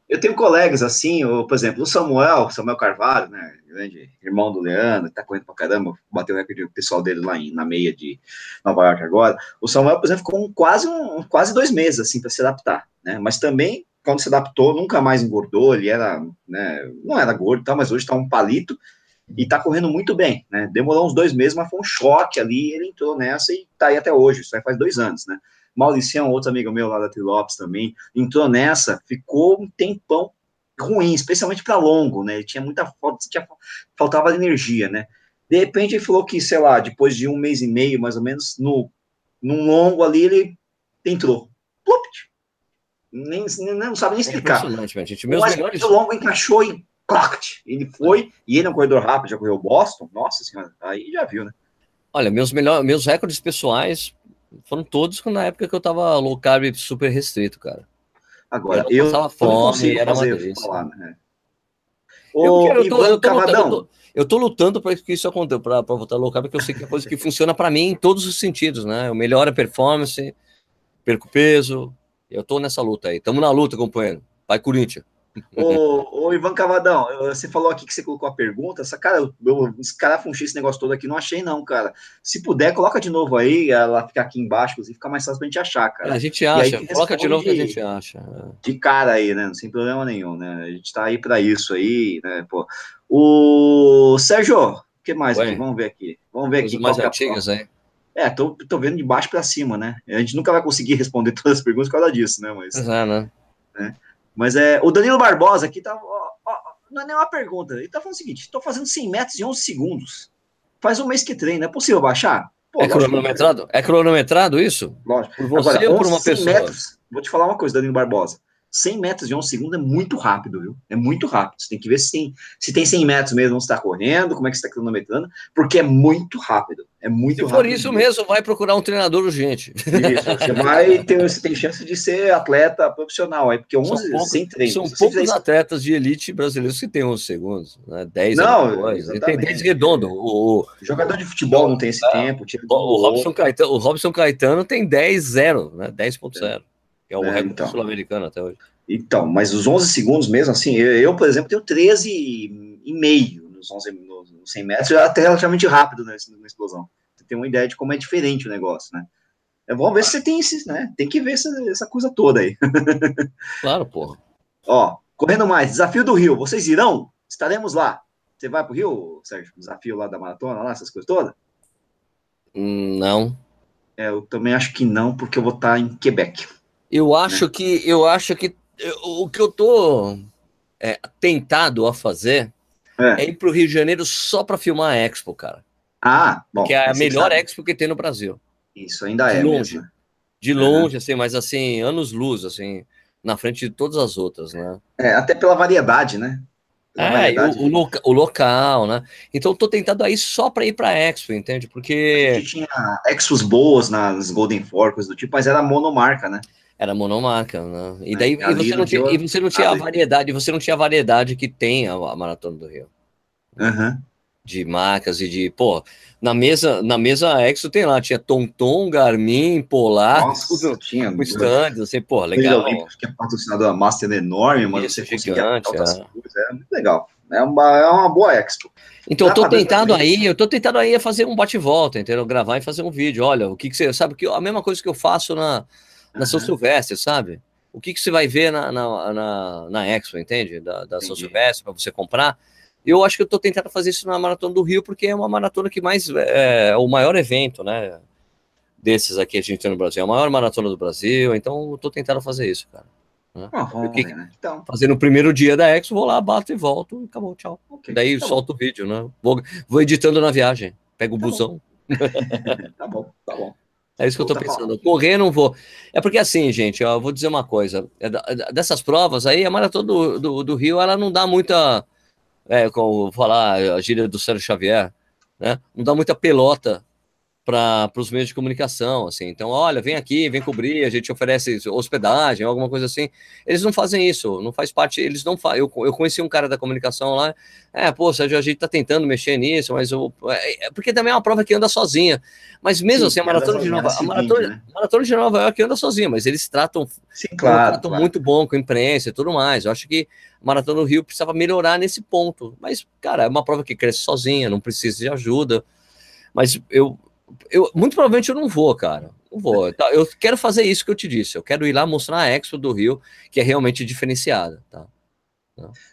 Eu tenho colegas assim, ou, por exemplo, o Samuel, Samuel Carvalho, né? Grande irmão do Leandro, tá correndo pra caramba, bateu o recorde pessoal dele lá em, na meia de Nova York agora. O Samuel, por exemplo, ficou um, quase, um, quase dois meses assim para se adaptar, né? Mas também, quando se adaptou, nunca mais engordou, ele era, né? Não era gordo, tá, mas hoje tá um palito e tá correndo muito bem, né? Demorou uns dois meses, mas foi um choque ali, ele entrou nessa e tá aí até hoje, isso aí faz dois anos, né? Mauricião, outro amigo meu lá da Trilopes também, entrou nessa, ficou um tempão ruim, especialmente para longo, né? Ele tinha muita falta, tinha, faltava energia, né? De repente ele falou que, sei lá, depois de um mês e meio, mais ou menos, no, num longo ali, ele entrou. Plupt! Nem, nem, não sabe nem é explicar. É gente. Meus melhores... O longo encaixou e clocked. Ele foi, e ele é um corredor rápido, já correu Boston, nossa senhora, aí já viu, né? Olha, meus, melhor, meus recordes pessoais foram todos na época que eu tava low carb super restrito, cara. Agora, eu, eu fome, era uma delícia. Falar, né? Eu, tô, eu, tô lutando, eu, tô, eu tô lutando para que isso aconteça, para voltar low carb, porque eu sei que é coisa que funciona para mim em todos os sentidos, né? Eu melhoro a performance, perco peso. Eu tô nessa luta aí. Tamo na luta, companheiro. Vai, Corinthians. Ô, ô, Ivan Cavadão, você falou aqui que você colocou a pergunta. Essa cara, eu, eu escarafunchei esse negócio todo aqui, não achei, não, cara. Se puder, coloca de novo aí, ela fica aqui embaixo, e fica mais fácil pra gente achar, cara. A gente acha, coloca de novo que a gente acha. De cara aí, né? Sem problema nenhum, né? A gente tá aí pra isso aí, né? Pô. O Sérgio, o que mais aqui? Vamos ver aqui. Vamos ver aqui. mais é antigas aí. É, tô, tô vendo de baixo para cima, né? A gente nunca vai conseguir responder todas as perguntas por causa disso, né? Mas, é, né? né? Mas é, o Danilo Barbosa aqui tá. Ó, ó, não é nenhuma pergunta. Ele tá falando o seguinte: tô fazendo 100 metros em 11 segundos. Faz um mês que treino. É possível baixar? Pô, é cronometrado? É cronometrado isso? Lógico. Por você Agora, ou por uma pessoa? Metros, vou te falar uma coisa, Danilo Barbosa. 100 metros de 11 segundos é muito rápido, viu? É muito rápido. Você tem que ver se tem, se tem 100 metros mesmo, você está correndo, como é que você está cronometrando, porque é muito rápido. É muito se rápido. For isso mesmo, vai procurar um treinador urgente. Isso, você vai ter, você tem chance de ser atleta profissional aí, porque 11 são sem treino. São poucos atletas de elite brasileiros que têm 11 segundos, né? 10 não, depois. tem 10 redondo. O, o, jogador de futebol não tem esse é, tempo. O, o, Robson Caetano, o Robson Caetano tem 10 0, né? 10.0. É é o é, recorde então. sul-americano até hoje. Então, mas os 11 segundos mesmo, assim, eu, eu por exemplo, tenho 13 e meio nos, 11, nos 100 metros, até relativamente rápido né, na explosão. Você tem uma ideia de como é diferente o negócio, né? É bom ver se você tem esses, né? Tem que ver essa, essa coisa toda aí. Claro, porra. Ó, correndo mais, desafio do Rio, vocês irão? Estaremos lá. Você vai pro Rio, Sérgio? Desafio lá da maratona, lá, essas coisas todas? Hum, não. É, eu também acho que não, porque eu vou estar em Quebec. Eu acho né? que eu acho que o que eu tô é, tentado a fazer é. é ir para o Rio de Janeiro só para filmar a Expo, cara. Ah, bom. Que é a melhor sabe. Expo que tem no Brasil. Isso ainda de é longe. Mesmo. De longe, uhum. assim, mas assim, anos luz, assim, na frente de todas as outras, né? É, até pela variedade, né? Pela é, variedade. O, o, loca, o, local, né? Então eu tô tentando aí só para ir para Expo, entende? Porque. A gente tinha Expos boas nas Golden Forks do tipo, mas era monomarca, né? Era monomarca, né? E é, daí e você, não tinha, e você não tinha a variedade, você não tinha a variedade que tem a, a Maratona do Rio. Uhum. De marcas e de, pô, na mesa, na mesa Exo tem lá, tinha Tonton, Garmin, Polar, Nossa, tudo, tinha stands, assim, pô, legal. Que é patrocinador da Master enorme, mas Isso, você gigante, é. Coisas, é muito legal. É uma, é uma boa Expo. Então, eu tô tentado aí, eu tô tentado aí a fazer um bate-volta, entendeu? Gravar e fazer um vídeo. Olha, o que, que você sabe que a mesma coisa que eu faço na, na São Silvestre, sabe? O que, que você vai ver na, na, na, na Expo, entende? Da, da São Silvestre, para você comprar. Eu acho que eu estou tentando fazer isso na Maratona do Rio, porque é uma maratona que mais é, é o maior evento, né? Desses aqui a gente tem no Brasil. É a maior maratona do Brasil, então eu estou tentando fazer isso, cara. Né? Ah, vamos né? então. Fazer no primeiro dia da Expo, vou lá, bato e volto, e acabou, tchau. Okay, Daí tá solto o vídeo, né? Vou, vou editando na viagem, pego o tá busão. tá bom, tá bom. É isso que eu tô pensando. Correr não vou. É porque assim, gente, eu vou dizer uma coisa. É dessas provas aí, a maratona do, do, do Rio, ela não dá muita. É, como falar a gíria do Sérgio Xavier, né? Não dá muita pelota para os meios de comunicação, assim. Então, olha, vem aqui, vem cobrir, a gente oferece hospedagem, alguma coisa assim. Eles não fazem isso, não faz parte, eles não fazem. Eu, eu conheci um cara da comunicação lá, é, pô, Sérgio, a gente tá tentando mexer nisso, mas eu, é, é porque também é uma prova que anda sozinha. Mas mesmo Sim, assim, a maratona de Nova, a maratona, né? maratona de Nova York anda sozinha, mas eles tratam, Sim, claro, tratam claro. muito bom com a imprensa e tudo mais. Eu acho que a maratona do Rio precisava melhorar nesse ponto. Mas, cara, é uma prova que cresce sozinha, não precisa de ajuda. Mas eu, eu muito provavelmente eu não vou, cara. Não vou. Tá, eu quero fazer isso que eu te disse. Eu quero ir lá mostrar a Expo do Rio, que é realmente diferenciada, tá?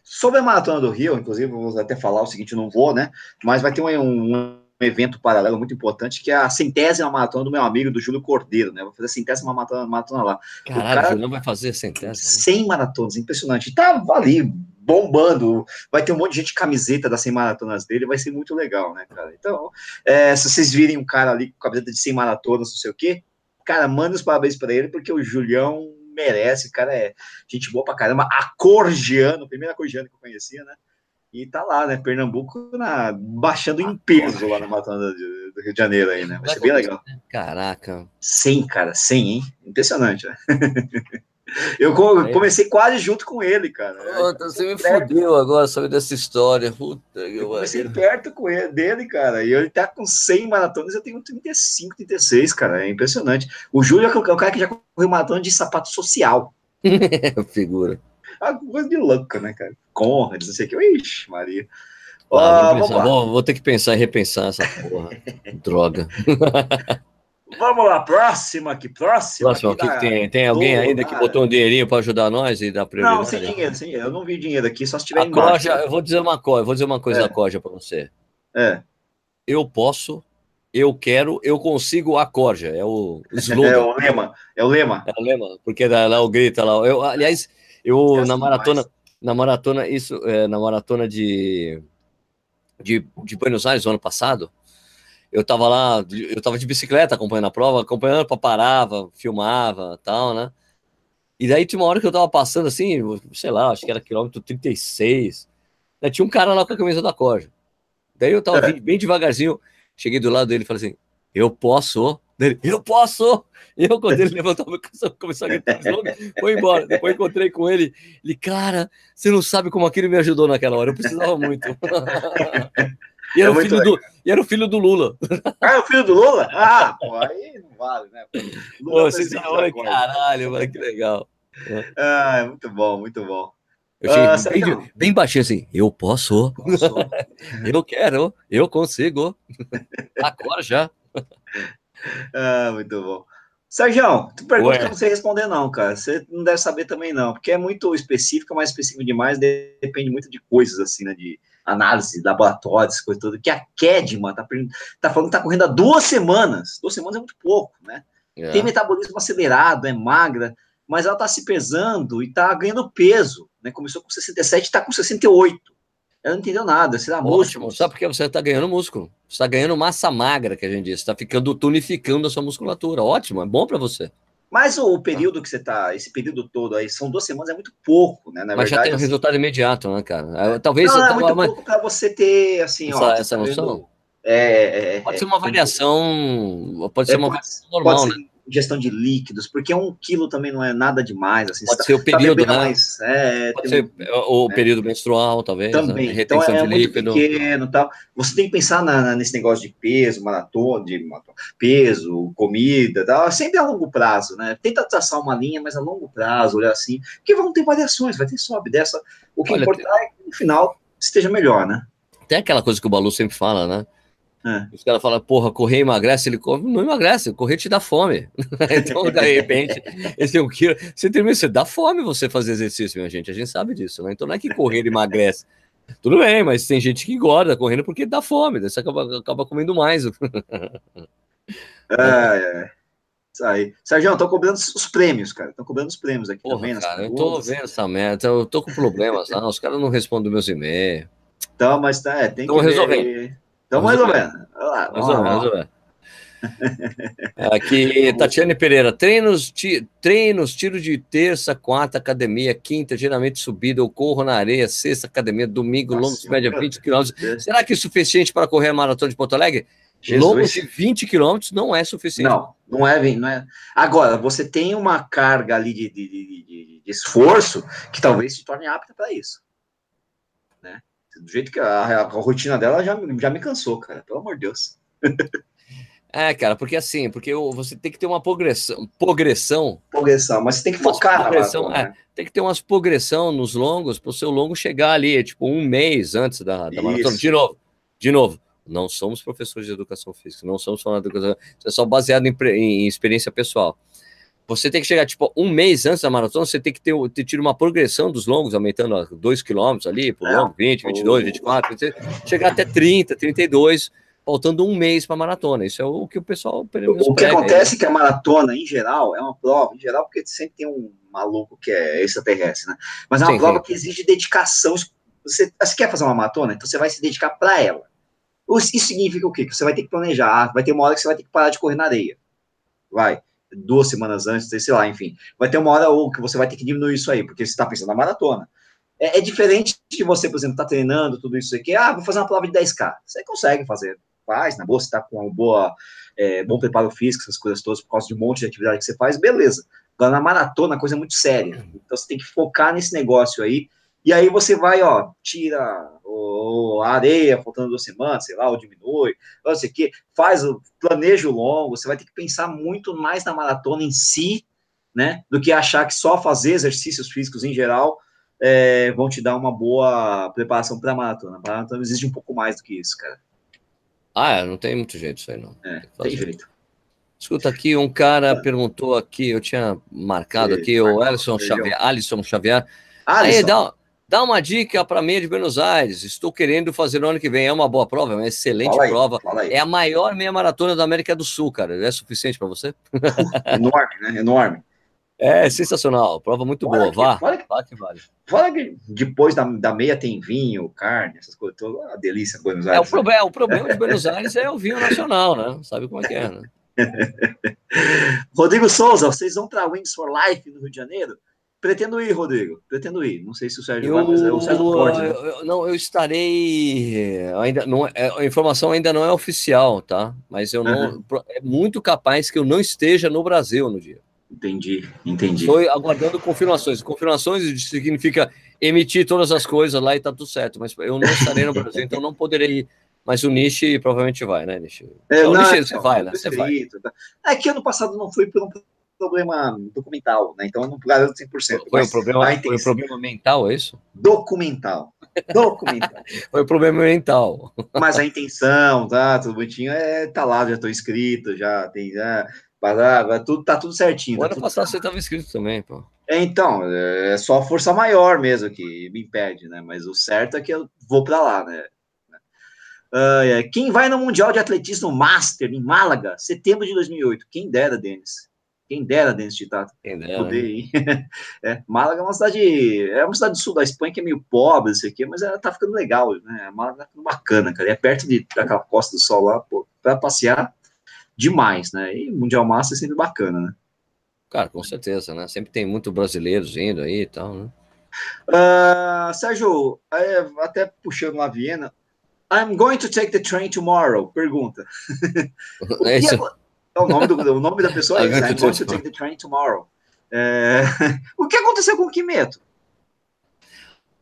Sobre a Maratona do Rio, inclusive, vou até falar o seguinte, não vou, né? Mas vai ter um, um, evento paralelo muito importante, que é a centésima maratona do meu amigo, do Júlio Cordeiro, né? Vou fazer a centésima maratona, maratona lá. Caralho, o cara não vai fazer a centésima? 100 né? maratonas, impressionante. Tá ali, bombando. Vai ter um monte de gente camiseta das 100 maratonas dele, vai ser muito legal, né, cara? Então, é, se vocês virem um cara ali com camiseta de 100 maratonas, não sei o quê, cara, manda os parabéns para ele, porque o Julião merece, o cara é gente boa pra caramba, acorgiano, primeiro acorgiano que eu conhecia, né? E tá lá, né? Pernambuco na, baixando em peso lá na Maratona do, do Rio de Janeiro aí, né? Vai ser bem legal. Caraca. 100, cara, 100, hein? Impressionante, né? Eu comecei quase junto com ele, cara. Puta, você me fudeu agora sobre dessa história. Puta, eu comecei perto com ele, dele, cara. E ele tá com 100 maratonas, eu tenho 35, 36, cara. É impressionante. O Júlio é o cara que já correu maratona de sapato social. Figura. A coisa de louca, né, cara? Conrad, não sei o que. Ixi, Maria. Ah, vou, vou, vou, ter que pensar e repensar essa porra. Droga. Vamos lá, próxima aqui, próxima. Próxima, o que, que, tem? Tem alguém ainda que botou um dinheirinho para ajudar nós e dar prioridade? Não, sem dinheiro, sem dinheiro. Eu não vi dinheiro aqui, só se tiver a embaixo. Coja, eu vou dizer uma coisa, vou dizer uma coisa é. da Corja para você. É. Eu posso, eu quero, eu consigo a Corja. É o slogan. É o lema. É o lema. É o lema, porque lá o grita lá. Eu, aliás, eu na maratona, demais. na maratona, isso, é, na maratona de, de, de Buenos Aires, ano passado, eu tava lá, eu tava de bicicleta acompanhando a prova, acompanhando, parava, filmava tal, né? E daí tinha uma hora que eu tava passando assim, sei lá, acho que era quilômetro 36. Daí tinha um cara lá com a camisa da Corja. Daí eu tava é. bem devagarzinho, cheguei do lado dele e falei assim: Eu posso? Dele, eu posso! E eu, quando ele levantou, começou a gritar foi embora. Depois encontrei com ele. Ele, cara, você não sabe como aquilo me ajudou naquela hora. Eu precisava muito. E era, é o filho do, e era o filho do Lula. Ah, é o filho do Lula? Ah, pô, aí não vale, né? Lula pô, vocês olha, caralho, mano, que legal. Ah, é muito bom, muito bom. Eu cheguei ah, bem, bem, baixinho assim, eu posso, posso. eu quero, eu consigo. Agora já. Ah, muito bom. Sérgio, tu pergunta que eu não sei responder, não, cara. Você não deve saber também, não, porque é muito específica, mas específico demais, depende muito de coisas, assim, né? De análise, laboratórios, coisa toda. Que a Kedma tá, tá falando que tá correndo há duas semanas. Duas semanas é muito pouco, né? É. Tem metabolismo acelerado, é magra, mas ela tá se pesando e tá ganhando peso, né? Começou com 67 e tá com 68 ela não entendeu nada, será músculo. Sabe por que você está ganhando músculo? Você está ganhando massa magra, que a gente diz. Está ficando tonificando a sua musculatura. Ótimo, é bom para você. Mas o período que você está, esse período todo aí, são duas semanas, é muito pouco, né? Na mas verdade, já tem um assim... resultado imediato, né, cara? Talvez. Não, não é muito pouco para você ter, assim, essa, ó. Essa tá noção? É, é, pode ser uma é, variação, pode ser uma variação normal, né? Ingestão de líquidos, porque um quilo também não é nada demais. Assim, Pode ser tá, o período, tá né? Mais, é, Pode ser um, o é, período menstrual, talvez. Né? Também. Né? Retenção então é, de líquido. pequeno tal. Você tem que pensar na, na, nesse negócio de peso, maratona, de peso, comida, tal. sempre a longo prazo, né? Tenta traçar uma linha, mas a longo prazo, olhar assim, porque vão ter variações, vai ter sobe dessa. O que Olha, importa é que no final esteja melhor, né? Tem aquela coisa que o Balu sempre fala, né? É. Os caras falam, porra, correr emagrece, ele come, não emagrece, correr te dá fome. então, de repente, esse é um quilo. Você termina, você dá fome você fazer exercício, minha gente. A gente sabe disso, né? Então não é que correr emagrece. Tudo bem, mas tem gente que engorda correndo porque dá fome, você acaba, acaba comendo mais. é, é. Isso aí. Sérgio, estão cobrando os prêmios, cara. Estão cobrando os prêmios aqui Porra, também. Cara, eu tô vendo essa merda. Eu tô com problemas, não. Os caras não respondem meus e-mails. Então, mas tá, é, tem Tão que resolvendo. Ver... Estamos resolvendo. resolvendo, Aqui, Tatiane Pereira, treinos, ti, treinos, tiro de terça, quarta, academia, quinta, geralmente subida, eu corro na areia, sexta, academia, domingo, longos, média 20 quilômetros. Será que é suficiente para correr a maratona de Porto Alegre? Jesus. Longos de 20 quilômetros não é suficiente. Não, não é, não é. Agora, você tem uma carga ali de, de, de, de esforço que talvez se torne apta para isso. Do jeito que a, a, rotina dela já, já me cansou, cara. Pelo amor de Deus. é, cara, porque assim, porque você tem que ter uma progressão. Progressão. Progressão, mas você tem que focar na progressão, é, né? Tem que ter umas progressão nos longos para o seu longo chegar ali, tipo, um mês antes da, da maratona. De novo, de novo. Não somos professores de educação física, não somos falando de educação, isso é só baseado em, em experiência pessoal. Você tem que chegar, tipo, um mês antes da maratona, você tem que ter, ter tido uma progressão dos longos, aumentando 2 km ali, por é. longo, 20, 22, 24, chegar até 30, 32, faltando um mês para a maratona. Isso é o que o pessoal. O que acontece é que a maratona, em geral, é uma prova, em geral, porque sempre tem um maluco que é extraterrestre, né? Mas é uma sim, prova sim. que exige dedicação. Você, você quer fazer uma maratona? Então você vai se dedicar para ela. Isso significa o quê? Que você vai ter que planejar, vai ter uma hora que você vai ter que parar de correr na areia. Vai duas semanas antes, sei lá, enfim. Vai ter uma hora ou que você vai ter que diminuir isso aí, porque você está pensando na maratona. É, é, diferente de você, por exemplo, tá treinando tudo isso aqui, ah, vou fazer uma prova de 10K. Você consegue fazer, faz, na boa, você tá com uma boa, é, bom preparo físico, essas coisas todas, por causa de um monte de atividade que você faz, beleza. Agora, na maratona, a coisa é muito séria. Então, você tem que focar nesse negócio aí. E aí você vai, ó, tira a areia, faltando duas semanas, sei lá, ou diminui, não sei o quê, faz o planejo longo, você vai ter que pensar muito mais na maratona em si, né, do que achar que só fazer exercícios físicos em geral é, vão te dar uma boa preparação para a maratona. A maratona exige um pouco mais do que isso, cara. Ah, é, não tem muito jeito isso aí, não. É, tem, tem jeito. Escuta aqui, um cara perguntou aqui, eu tinha marcado aqui, o Alisson Xavier, Alisson Xavier. Alisson. Aí, dá, dá uma dica para mim de Buenos Aires. Estou querendo fazer no ano que vem. É uma boa prova, é uma excelente aí, prova. É a maior meia maratona da América do Sul, cara. É suficiente para você? enorme, né? Enorme. É sensacional, prova muito fora boa. Que, Vá, fora que, Vá que vale. Fora que depois da, da meia tem vinho, carne, essas coisas, toda a delícia de Buenos Aires. É, o, problema, né? o problema de Buenos Aires é o vinho nacional, né? Sabe como é que é, né? Rodrigo Souza, vocês vão para Wings for Life no Rio de Janeiro? Pretendo ir, Rodrigo. Pretendo ir. Não sei se o Sérgio eu, vai, mas é o Sérgio pode. Né? Eu, não, eu estarei. Ainda não, é, a informação ainda não é oficial, tá? Mas eu não. Uhum. É muito capaz que eu não esteja no Brasil no dia. Entendi, entendi. Estou aguardando confirmações. Confirmações significa emitir todas as coisas lá e tá tudo certo. Mas eu não estarei no Brasil, então não poderei ir mas o Nishi provavelmente vai, né, Nishi? É, o Nishi, você vai, né? Você vai. Tá. É que ano passado não foi por um problema documental, né? Então eu não garanto 100%. Foi um problema, foi um problema mental, é isso? Documental. Documental. foi um problema mental. Mas a intenção, tá? Tudo bonitinho, é, tá lá, já estou inscrito, já tem. Já, tudo, tá tudo certinho. O tá ano passado você estava inscrito também, pô. É, então, é só força maior mesmo que me impede, né? Mas o certo é que eu vou para lá, né? Uh, quem vai no Mundial de Atletismo Master em Málaga, setembro de 2008? Quem dera, Denis. Quem dera, Denis Titato. Quem dera. Poder é, Málaga é uma cidade. É uma cidade do sul da Espanha que é meio pobre, isso aqui, mas ela tá ficando legal, né? Málaga tá ficando bacana, cara. É perto de, daquela costa do sol lá, pô, pra passear demais, né? E Mundial Master é sempre bacana, né? Cara, com certeza, né? Sempre tem muito brasileiros indo aí e tal, né? Uh, Sérgio, até puxando lá Viena, I'm going to take the train tomorrow. Pergunta. É isso. É o nome, do, o nome da pessoa é I'm going to take the train tomorrow. É... o que aconteceu com o Kimeto?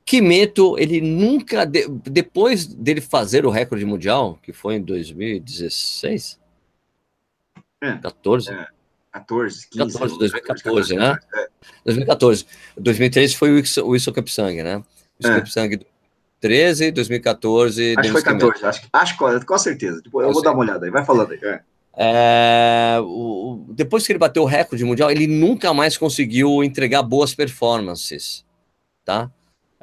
Kimeto, ele nunca, de, depois dele fazer o recorde mundial, que foi em 2016? É, 14? É, 14, 15. 14, 2014, né? É. 2014. 2013 foi o Wilson Kipsang, né? O Wilson é. Kipsang 13, 2014. Acho que foi 14, acho, acho com certeza. Tipo, eu com vou certeza. dar uma olhada aí, vai falando aí. É. É, o, depois que ele bateu o recorde mundial, ele nunca mais conseguiu entregar boas performances, tá?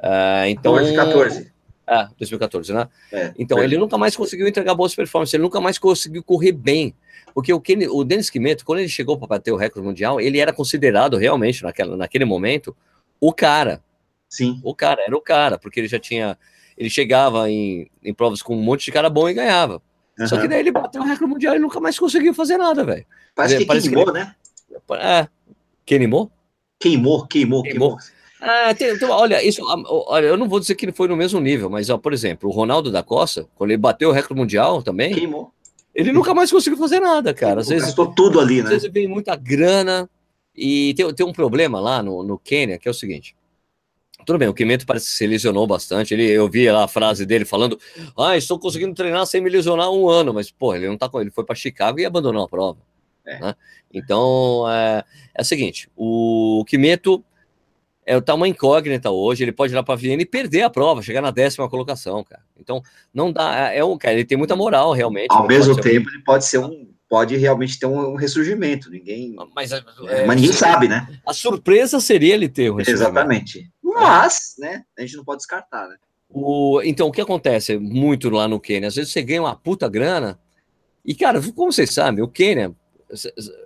É, então, 2014. É, 2014, né? É, então, ele nunca mais conseguiu entregar boas performances, ele nunca mais conseguiu correr bem. Porque o, Kenny, o Denis Kimeto, quando ele chegou para bater o recorde mundial, ele era considerado realmente, naquela, naquele momento, o cara. Sim. O cara, era o cara, porque ele já tinha. Ele chegava em, em provas com um monte de cara bom e ganhava. Uhum. Só que daí ele bateu o recorde mundial e nunca mais conseguiu fazer nada, velho. Parece que Parece queimou, que ele... né? É. Queimou? Queimou, queimou, queimou. Ah, tem, tem, olha, isso, olha, eu não vou dizer que ele foi no mesmo nível, mas, ó, por exemplo, o Ronaldo da Costa, quando ele bateu o recorde mundial também. Queimou. Ele nunca mais conseguiu fazer nada, cara. Às vezes, gastou tudo ali, né? Às vezes vem muita grana. E tem, tem um problema lá no, no Quênia, que é o seguinte: tudo bem, o Quimento parece que se lesionou bastante. Ele, eu vi lá a frase dele falando: Ah, estou conseguindo treinar sem me lesionar um ano, mas, pô, ele não tá com ele, foi para Chicago e abandonou a prova. É. Né? Então é, é o seguinte: o Quimento é, tá uma incógnita hoje, ele pode ir lá para Viena e perder a prova, chegar na décima colocação, cara. Então, não dá. É, é um cara, ele tem muita moral, realmente. Ao mesmo tempo, um... ele pode ser um pode realmente ter um, ressurgimento. Ninguém, mas, é, mas ninguém sabe, né? A surpresa seria ele ter um ressurgimento. Exatamente. Mas, né, a gente não pode descartar, né? O, então, o que acontece muito lá no Quênia? Às vezes você ganha uma puta grana e, cara, como vocês sabem, o Quênia,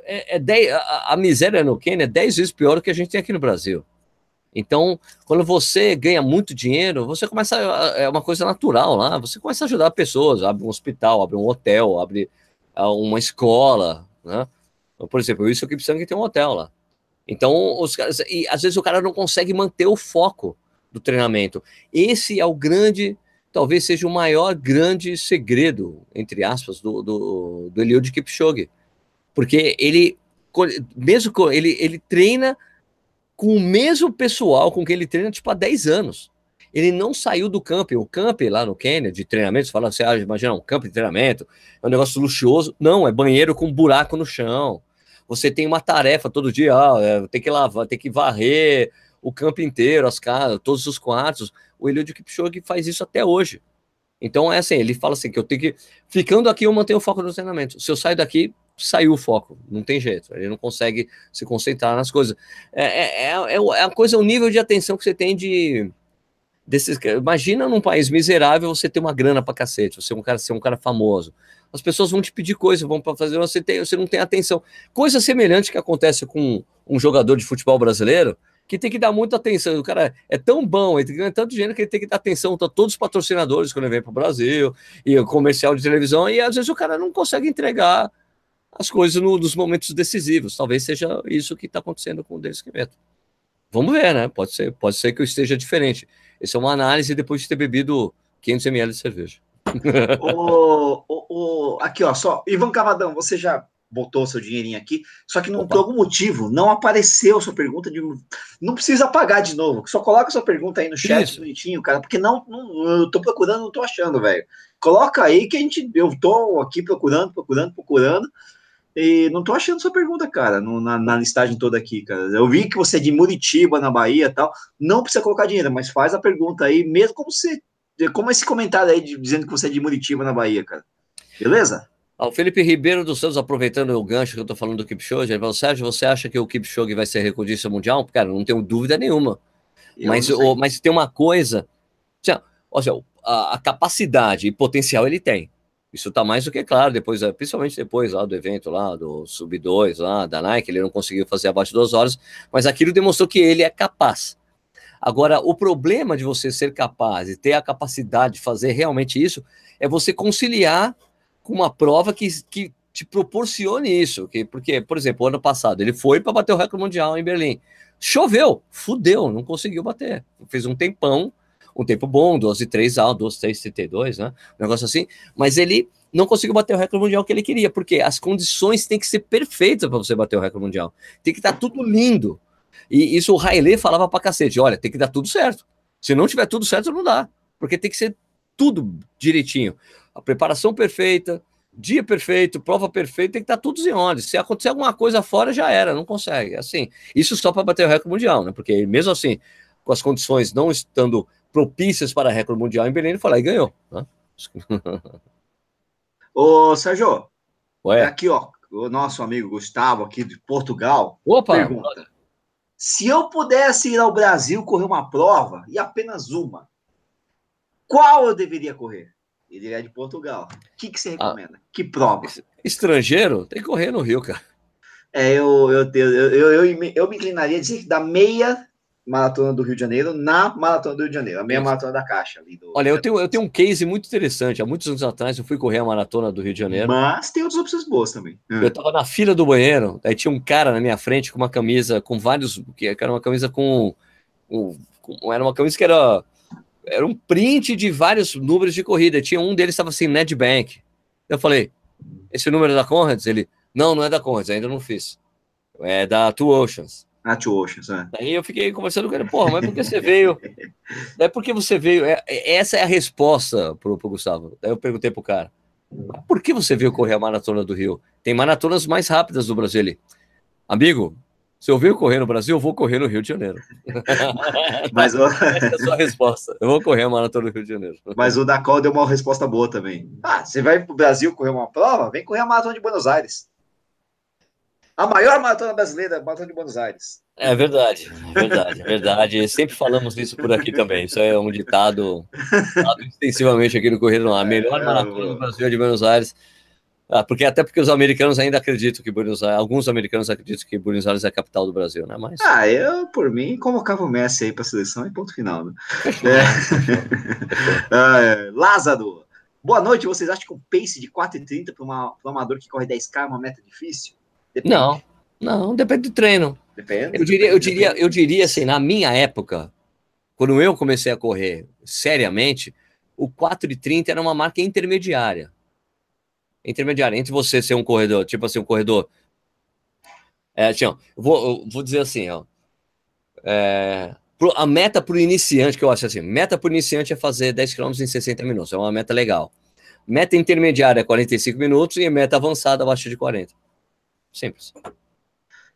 é, é dez, a, a, miséria no Quênia é 10 vezes pior do que a gente tem aqui no Brasil. Então, quando você ganha muito dinheiro, você começa, é uma coisa natural lá, você começa a ajudar pessoas, abre um hospital, abre um hotel, abre uh, uma escola, né? Por exemplo, isso aqui precisa que tem um hotel lá. Então, os caras, e às vezes o cara não consegue manter o foco do treinamento. Esse é o grande, talvez seja o maior grande segredo, entre aspas, do, do, do Eliud Kipchoge. Porque ele, mesmo ele, ele treina com o mesmo pessoal com que ele treina tipo há 10 anos. Ele não saiu do campo. O camp lá no Quênia de treinamento, você fala assim, ah, imagina um campo de treinamento, é um negócio luxuoso. Não, é banheiro com buraco no chão. Você tem uma tarefa todo dia, ah, é, tem que lavar, tem que varrer o campo inteiro, as casas, todos os quartos. O Eliud Kipchoge faz isso até hoje. Então é assim, ele fala assim que eu tenho que ficando aqui eu mantenho o foco no treinamento. Se eu sair daqui, saiu o foco, não tem jeito. Ele não consegue se concentrar nas coisas. É, é, é, é a coisa, o nível de atenção que você tem de desses. Imagina num país miserável você ter uma grana pra cacete, você é um cara, ser um cara famoso. As pessoas vão te pedir coisa, vão para fazer, você, tem, você não tem atenção. Coisa semelhante que acontece com um jogador de futebol brasileiro, que tem que dar muita atenção. O cara é tão bom, ele tem tanto dinheiro que ele tem que dar atenção a todos os patrocinadores quando ele vem para o Brasil, e o comercial de televisão, e às vezes o cara não consegue entregar as coisas no, nos momentos decisivos. Talvez seja isso que está acontecendo com o Denis. Vamos ver, né? Pode ser, pode ser que eu esteja diferente. Isso é uma análise depois de ter bebido 500 ml de cerveja. o, o, o, aqui, ó, só. Ivan Cavadão, você já botou seu dinheirinho aqui, só que não, por algum motivo não apareceu sua pergunta de. Não precisa apagar de novo, só coloca sua pergunta aí no chat Isso. bonitinho, cara, porque não, não eu tô procurando, não tô achando, velho. Coloca aí que a gente. Eu tô aqui procurando, procurando, procurando. E não tô achando sua pergunta, cara, no, na, na, listagem toda aqui, cara. Eu vi que você é de Muritiba, na Bahia tal. Não precisa colocar dinheiro, mas faz a pergunta aí, mesmo como você. Como esse comentário aí de, dizendo que você é de Muritiba, na Bahia, cara. Beleza? Ah, o Felipe Ribeiro dos Santos, aproveitando o gancho que eu tô falando do Kipchoge, ele falou, Sérgio, você acha que o Kipchoge vai ser recordista mundial? Cara, não tenho dúvida nenhuma. mas, o, mas tem uma coisa. Olha, a, a capacidade e potencial ele tem. Isso está mais do que claro, depois, eh, principalmente depois lá do evento lá, do Sub 2 lá, da Nike, ele não conseguiu fazer abaixo de duas horas, mas aquilo demonstrou que ele é capaz. Agora, o problema de você ser capaz e ter a capacidade de fazer realmente isso é você conciliar com uma prova que, que te proporcione isso. Que, porque, por exemplo, ano passado ele foi para bater o recorde mundial em Berlim. Choveu, fudeu, não conseguiu bater. Fez um tempão um tempo bom, 12 3 a 12 3 32, né? Um negócio assim, mas ele não conseguiu bater o recorde mundial que ele queria, porque as condições têm que ser perfeitas para você bater o recorde mundial. Tem que estar tá tudo lindo. E isso o Haile falava pra cacete, olha, tem que dar tudo certo. Se não tiver tudo certo, não dá, porque tem que ser tudo direitinho. A preparação perfeita, dia perfeito, prova perfeita, tem que estar tá tudo em ordem. Se acontecer alguma coisa fora, já era, não consegue. Assim, isso só para bater o recorde mundial, né? Porque mesmo assim, com as condições não estando propícias para recorde mundial em Belém, ele foi lá e ganhou. Né? Ô, Sérgio, Ué? aqui, ó, o nosso amigo Gustavo, aqui de Portugal, Opa, pergunta: se eu pudesse ir ao Brasil correr uma prova, e apenas uma, qual eu deveria correr? Ele é de Portugal. O que, que você ah. recomenda? Ah, que prova? Estrangeiro? Tem que correr no Rio, cara. É, eu, eu, eu, eu, eu, eu me inclinaria a dizer que da meia Maratona do Rio de Janeiro na Maratona do Rio de Janeiro, a meia maratona da Caixa. Ali do... Olha, eu tenho, eu tenho um case muito interessante. Há muitos anos atrás eu fui correr a Maratona do Rio de Janeiro. Mas tem outras opções boas também. Eu tava na fila do banheiro, aí tinha um cara na minha frente com uma camisa com vários. que era uma camisa com. com, com era uma camisa que era. Era um print de vários números de corrida. Tinha um deles estava assim, Nedbank. Eu falei, esse número é da Conrads? Ele, não, não é da Conrads, ainda não fiz. É da Two Oceans. Ah, Two Oceans, é. Aí eu fiquei conversando com ele, porra, mas por que você veio? É porque você veio. É, é, essa é a resposta pro, pro Gustavo. Aí eu perguntei pro cara: por que você veio correr a maratona do Rio? Tem maratonas mais rápidas do Brasil. Ele, amigo, se eu venho correr no Brasil, eu vou correr no Rio de Janeiro. Mas o... Essa é a sua resposta. Eu vou correr a maratona do Rio de Janeiro. Mas o Dakol deu uma resposta boa também. Ah, você vai pro Brasil correr uma prova? Vem correr a maratona de Buenos Aires. A maior maratona brasileira, maratona de Buenos Aires. É verdade, é verdade, é verdade. Sempre falamos isso por aqui também. Isso é um ditado, ditado extensivamente aqui no Correio A melhor é, maratona do Brasil é de Buenos Aires. Ah, porque até porque os americanos ainda acreditam que Buenos Aires, alguns americanos acreditam que Buenos Aires é a capital do Brasil, né? Mas ah, eu por mim convocava o Messi aí para a seleção e ponto final. Né? É. é. Lázaro, boa noite. Vocês acham que o pace de 4,30 para um amador que corre 10k é uma meta difícil? Depende. Não, não, depende do treino. Depende. Eu diria, eu diria, eu diria assim, na minha época, quando eu comecei a correr seriamente, o 4,30 era uma marca intermediária. Intermediária, entre você ser um corredor, tipo assim, um corredor É, Tião, eu vou, vou dizer assim, ó. É, a meta para o iniciante, que eu acho assim, meta para o iniciante é fazer 10 km em 60 minutos, é uma meta legal. Meta intermediária é 45 minutos e meta avançada abaixo de 40. Simples.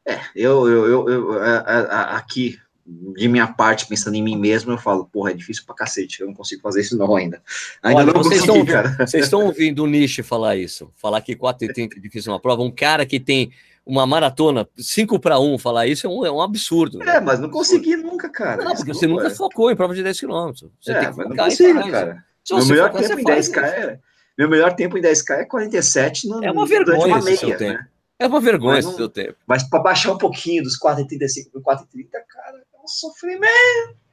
É, eu, eu, eu, eu a, a, aqui, de minha parte, pensando em mim mesmo, eu falo, porra, é difícil pra cacete, eu não consigo fazer isso não ainda. Ainda Olha, não vocês consegui, estão, cara. Vocês estão ouvindo o Nishi falar isso, falar que 4,30 é difícil uma prova, um cara que tem uma maratona 5 para 1 falar isso é um, é um absurdo. É, mas não consegui nunca, cara. Não, porque você nunca é. focou em prova de 10 km. Você é, tem que focar não consigo, cara. Meu melhor focar, tempo em 10K é, meu melhor tempo em 10K é 47 no, É uma vergonha uma meia, tempo. Né? É uma vergonha esse seu tempo. Mas para baixar um pouquinho dos 4,35 para 4,30, cara, é um sofrimento.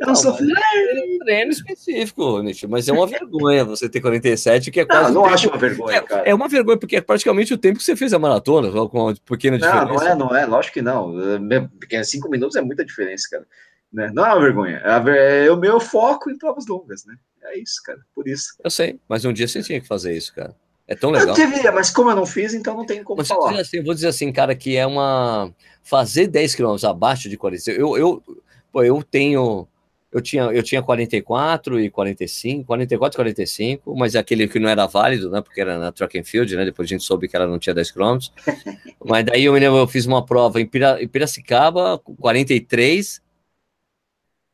É um sofrimento. É um treino específico, Nietzsche, mas é uma vergonha você ter 47, que é quase. Não, não acho uma vergonha, é, cara. É uma vergonha, porque é praticamente o tempo que você fez a maratona, com uma pequena diferença. Não, não é, não é, lógico que não. Porque cinco minutos é muita diferença, cara. Né? Não é uma vergonha. É, é o meu foco em provas longas, né? É isso, cara. Por isso. Eu sei, mas um dia você tinha que fazer isso, cara. É tão legal. Eu deveria, mas como eu não fiz, então não tem como mas falar. Assim, eu vou dizer assim, cara, que é uma. Fazer 10 quilômetros abaixo de 40. Eu, eu, pô, eu tenho. Eu tinha, eu tinha 44 e 45, 44 e 45, mas é aquele que não era válido, né? Porque era na track and field, né? Depois a gente soube que ela não tinha 10 quilômetros. mas daí eu me lembro, eu fiz uma prova em, Pira, em Piracicaba, 43,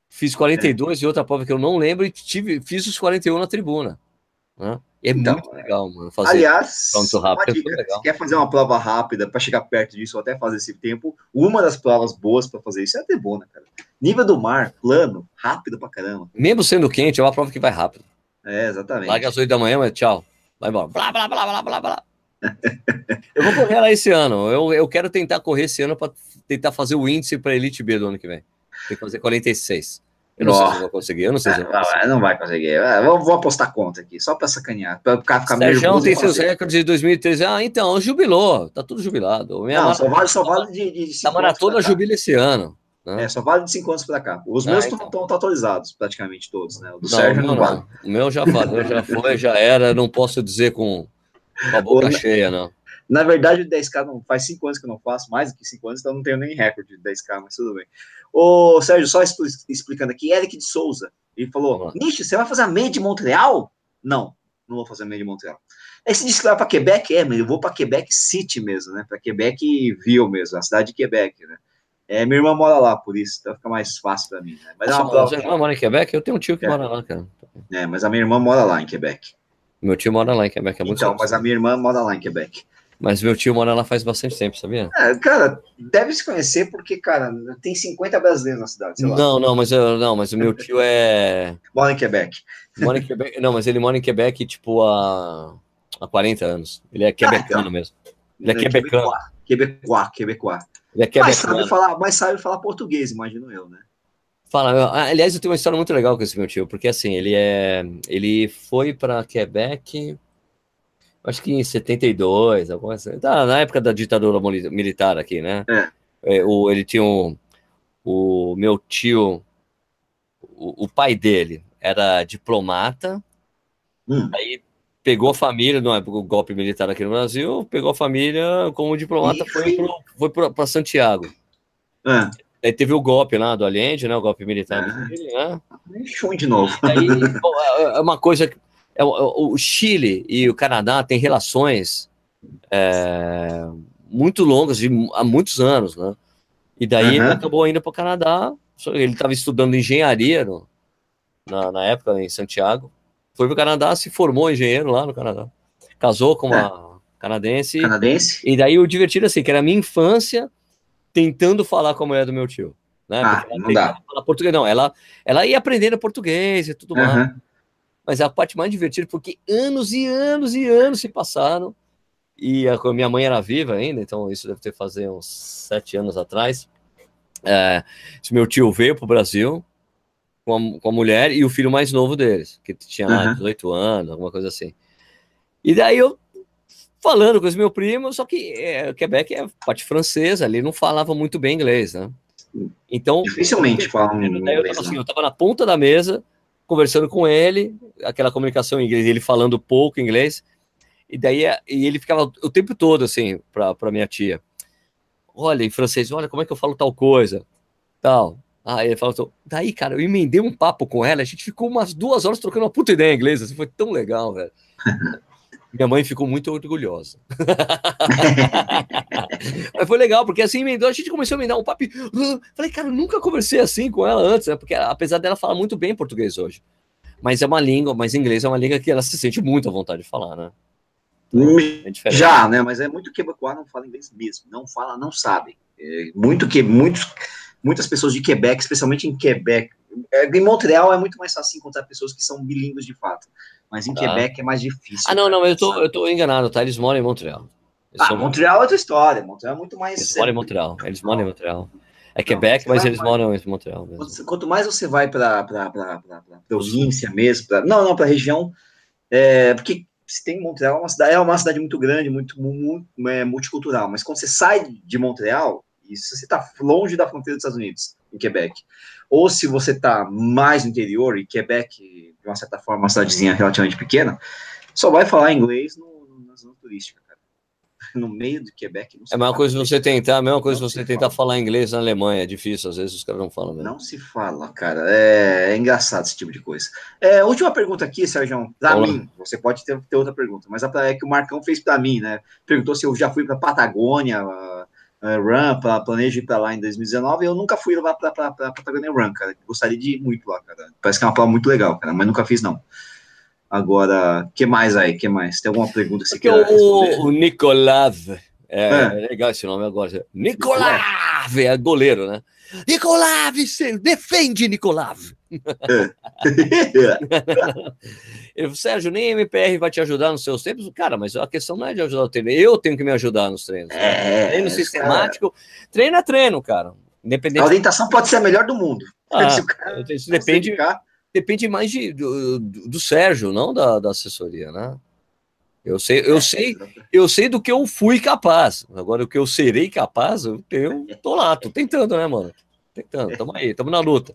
fiz 42 é. e outra prova que eu não lembro, e tive, fiz os 41 na tribuna. Né? É então, muito legal, mano. Fazer Aliás, pronto rápido. Dica, se quer fazer uma prova rápida para chegar perto disso ou até fazer esse tempo, uma das provas boas para fazer isso é a Debona, cara. Nível do mar, plano, rápido pra caramba. Mesmo sendo quente, é uma prova que vai rápido. É, exatamente. Larga às 8 da manhã, mas tchau. Vai embora. Blá, blá, blá, blá, blá, blá. eu vou correr lá esse ano. Eu, eu quero tentar correr esse ano para tentar fazer o índice para Elite B do ano que vem. Tem que fazer 46. Eu não sei se eu vou conseguir, eu não sei se eu vou conseguir. Não, vai conseguir. É, vou, vou apostar conta aqui, só para sacanear, para o cara ficar meio Sérgio tem seus recordes de 2013. Ah, então, jubilou, tá tudo jubilado. Minha não, só vale, só vale de, de, de A maratona jubila esse ano. Né? É, só vale de 5 anos para cá. Os ah, meus estão então. atualizados, praticamente todos, né? O do não, Sérgio não, não vale. O meu já valeu, já foi, já era, não posso dizer com, com a boca cheia, não. Na verdade, o 10K não faz 5 anos que eu não faço, mais do que 5 anos, então não tenho nem recorde de 10K, mas tudo bem. Ô, Sérgio, só explicando aqui, Eric de Souza, ele falou: Nish, você vai fazer a meia de Montreal? Não, não vou fazer a meia de Montreal. Aí você disse que vai para Quebec, é, mas eu vou para Quebec City mesmo, né? Para Quebec Ville mesmo, a cidade de Quebec, né? É, minha irmã mora lá, por isso, então fica mais fácil para mim. Né? Mas Nossa, é uma prova... Sua irmã mora em Quebec? Eu tenho um tio que é. mora lá, cara. É, mas a minha irmã mora lá em Quebec. Meu tio mora lá em Quebec, é muito Então, mas a minha irmã mora lá em Quebec. Mas meu tio mora lá faz bastante tempo, sabia? É, cara, deve se conhecer porque, cara, tem 50 brasileiros na cidade. Não, não, mas eu, não, mas o meu tio é. mora em Quebec. Mora em Quebec. Não, mas ele mora em Quebec, tipo, há, há 40 anos. Ele é quebecano ah, então. mesmo. Ele é, é quebecano. Quebecois, quebecois. Ele é quebecano. Mas sabe, falar, mas sabe falar português, imagino eu, né? Fala, aliás, eu tenho uma história muito legal com esse meu tio, porque assim, ele é. Ele foi para Quebec acho que em 72, alguma coisa. Tá, na época da ditadura militar aqui, né? É. é o, ele tinha um, o meu tio, o, o pai dele era diplomata, hum. aí pegou a família, não é o golpe militar aqui no Brasil, pegou a família como diplomata, Ih, foi para Santiago. É. Aí teve o golpe lá do Allende, né? O golpe militar. É. Dele, né? de novo. Aí, é, é uma coisa que é, o Chile e o Canadá têm relações é, muito longas, de, há muitos anos, né? E daí uhum. ele acabou indo para o Canadá. Ele estava estudando engenharia no, na, na, época em Santiago. Foi para o Canadá, se formou engenheiro lá no Canadá. Casou com uma é. canadense. Canadense. E daí o divertido assim, que era a minha infância tentando falar com a mulher do meu tio. Né? Ah, não dá. Português, não, ela, ela ia aprendendo português e tudo uhum. mais mas é a parte mais divertida, porque anos e anos e anos se passaram, e a minha mãe era viva ainda, então isso deve ter fazer uns sete anos atrás. É, meu tio veio para o Brasil com a, com a, mulher e o filho mais novo deles, que tinha uhum. 18 anos, alguma coisa assim. E daí eu falando com os meus primos, só que é, Quebec é parte francesa, ali não falava muito bem inglês, né? Então, dificilmente falam inglês. Eu, assim, eu estava na ponta da mesa, conversando com ele, aquela comunicação em inglês, ele falando pouco inglês, e daí e ele ficava o tempo todo assim para minha tia. olha, em francês, olha como é que eu falo tal coisa, tal. Aí ele falou, daí, cara, eu emendei um papo com ela, a gente ficou umas duas horas trocando uma puta ideia em inglês, assim, foi tão legal, velho. Minha mãe ficou muito orgulhosa. Mas foi legal, porque assim emendou, a gente começou a emendar um papo. Falei, cara, eu nunca conversei assim com ela antes, né? Porque apesar dela falar muito bem português hoje. Mas é uma língua, mas inglês é uma língua que ela se sente muito à vontade de falar, né? É Já, né? Mas é muito quebecois não fala inglês mesmo. Não fala, não sabe. É muito que muitos, muitas pessoas de Quebec, especialmente em Quebec, em Montreal é muito mais fácil encontrar pessoas que são bilíngues de fato. Mas em tá. Quebec é mais difícil. Ah, não, não, eu tô, eu tô enganado, tá? Eles moram em Montreal. Eles ah, Montreal é outra história. Montreal é muito mais. Eles moram em Montreal. Eles moram em Montreal. É Quebec, mas eles moram em Montreal. Mesmo. Quanto mais você vai para a província mesmo, pra, não, não, para região, é, porque se tem Montreal, é uma cidade, é uma cidade muito grande, muito, muito é, multicultural, mas quando você sai de Montreal, se você está longe da fronteira dos Estados Unidos, em Quebec, ou se você está mais no interior, e Quebec, de uma certa forma, é uma cidadezinha relativamente pequena, só vai falar inglês no, na zona turística no meio de Quebec. é a mesma coisa você tentar, a mesma coisa você tentar fala. falar inglês na Alemanha, é difícil, às vezes os caras não falam mesmo. Não se fala, cara, é, é engraçado esse tipo de coisa. É, última pergunta aqui, Sérgio, para mim, você pode ter, ter, outra pergunta, mas é que o Marcão fez para mim, né? Perguntou se eu já fui para Patagônia, Run, pra, planejo ir para lá em 2019, eu nunca fui lá para Patagônia Run, cara, gostaria de ir muito lá, cara, parece que é uma prova muito legal, cara, mas nunca fiz não. Agora, que mais aí? que mais? Tem alguma pergunta que você quer responder? O Nikolav, é, é. legal esse nome agora. Nikolav, é goleiro, né? Nikolav, defende Nikolav. É. Ele, Sérgio, nem MPR vai te ajudar nos seus tempos. Cara, mas a questão não é de ajudar o treino. Eu tenho que me ajudar nos treinos. É, treino sistemático. Cara. Treino é treino, cara. Independente... A orientação pode ser a melhor do mundo. Ah, isso depende. Depende mais de, do, do Sérgio, não da, da assessoria, né? Eu sei, eu sei, eu sei do que eu fui capaz. Agora, o que eu serei capaz, eu tô lá, tô tentando, né, mano? Tentando, tamo aí, tamo na luta.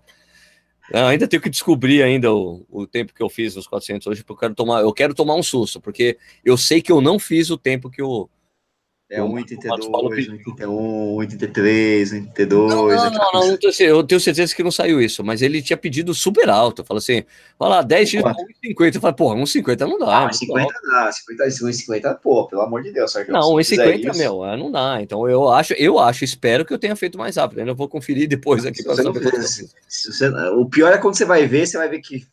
Eu ainda tenho que descobrir ainda o, o tempo que eu fiz nos 400 hoje, porque eu quero tomar, eu quero tomar um susto, porque eu sei que eu não fiz o tempo que o, é 1,82, 1,81, 1,83, 1,82. Não, não, não, não, não eu tenho certeza que não saiu isso, mas ele tinha pedido super alto. Fala assim, vai lá, 10 x 1,50. Eu falei, pô, 1,50 não dá. Ah, 50 dá, 50, 1,50, pô, pelo amor de Deus, Sérgio. Não, 1,50, meu, é, não dá. Então eu acho, eu acho, espero que eu tenha feito mais rápido. Ainda vou conferir depois aqui para saber. O pior é quando você vai ver, você vai ver que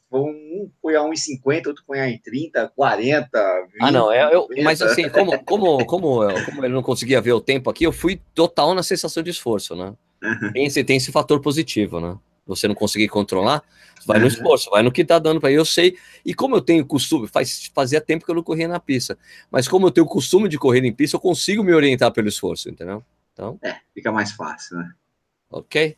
um põe a 1,50, outro põe a em 30, 40. 20, ah, não, é, eu, mas assim, como, como, como, como ele não conseguia ver o tempo aqui, eu fui total na sensação de esforço, né? Uhum. Tem, esse, tem esse fator positivo, né? Você não conseguir controlar, vai no esforço, vai no que tá dando para eu sei. E como eu tenho costume, faz, fazia tempo que eu não corria na pista, mas como eu tenho costume de correr em pista, eu consigo me orientar pelo esforço, entendeu? Então, é, fica mais fácil, né? Ok.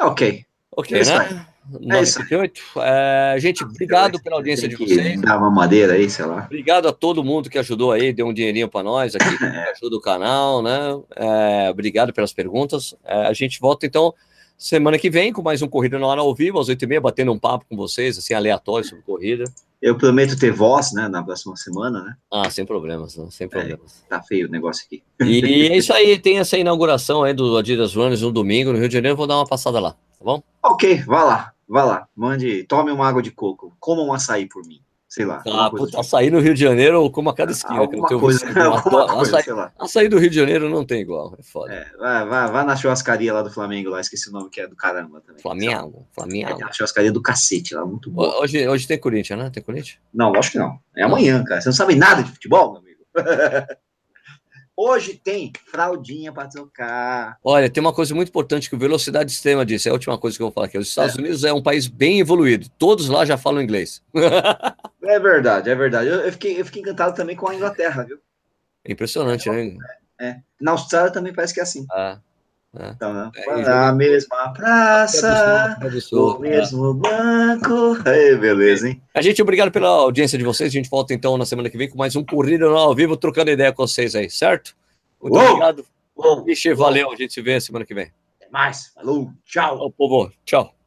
Ok. Ok, é né? 978. É, é, gente, obrigado pela audiência de vocês. Dá uma madeira aí, sei lá. Obrigado a todo mundo que ajudou aí, deu um dinheirinho para nós aqui, que ajuda o canal, né? É, obrigado pelas perguntas. É, a gente volta então semana que vem com mais um Corrida na Hora ao vivo, às 8h30, batendo um papo com vocês, assim, aleatório sobre corrida. Eu prometo ter voz, né, na próxima semana, né? Ah, sem problemas, não, sem problemas. É, tá feio o negócio aqui. E é isso aí, tem essa inauguração aí do Adidas Runners no domingo no Rio de Janeiro, vou dar uma passada lá, tá bom? Ok, vá lá. Vá lá, mande, tome uma água de coco, coma um açaí por mim. Sei lá. Ah, puta, assim. açaí no Rio de Janeiro ou como a cada esquina. Alguma que eu coisa, alguma coisa, açaí, sei lá. açaí do Rio de Janeiro não tem igual, é foda. É, vai, vai, vai na churrascaria lá do Flamengo, lá, esqueci o nome que é do caramba também. Flamengo, Flamengo. É, a churrascaria do cacete lá, muito bom. Hoje, hoje tem Corinthians, né? Tem Corinthians? Não, acho que não. É amanhã, cara. Você não sabe nada de futebol, meu amigo? Hoje tem fraldinha para trocar. Olha, tem uma coisa muito importante que o Velocidade Extrema disse, é a última coisa que eu vou falar aqui. Os Estados é. Unidos é um país bem evoluído, todos lá já falam inglês. é verdade, é verdade. Eu, eu, fiquei, eu fiquei encantado também com a Inglaterra, viu? impressionante, é, né? É. Na Austrália também parece que é assim. Ah. É. Então, né? É, mesma praça, o mesmo banco. Aí, beleza, hein? A gente, obrigado pela audiência de vocês. A gente volta então na semana que vem com mais um Corrida ao vivo, trocando ideia com vocês aí, certo? Muito Uou! obrigado. Uou! Vixe, valeu. A gente se vê semana que vem. Até mais. Falou. Tchau. Ô, povo. Tchau.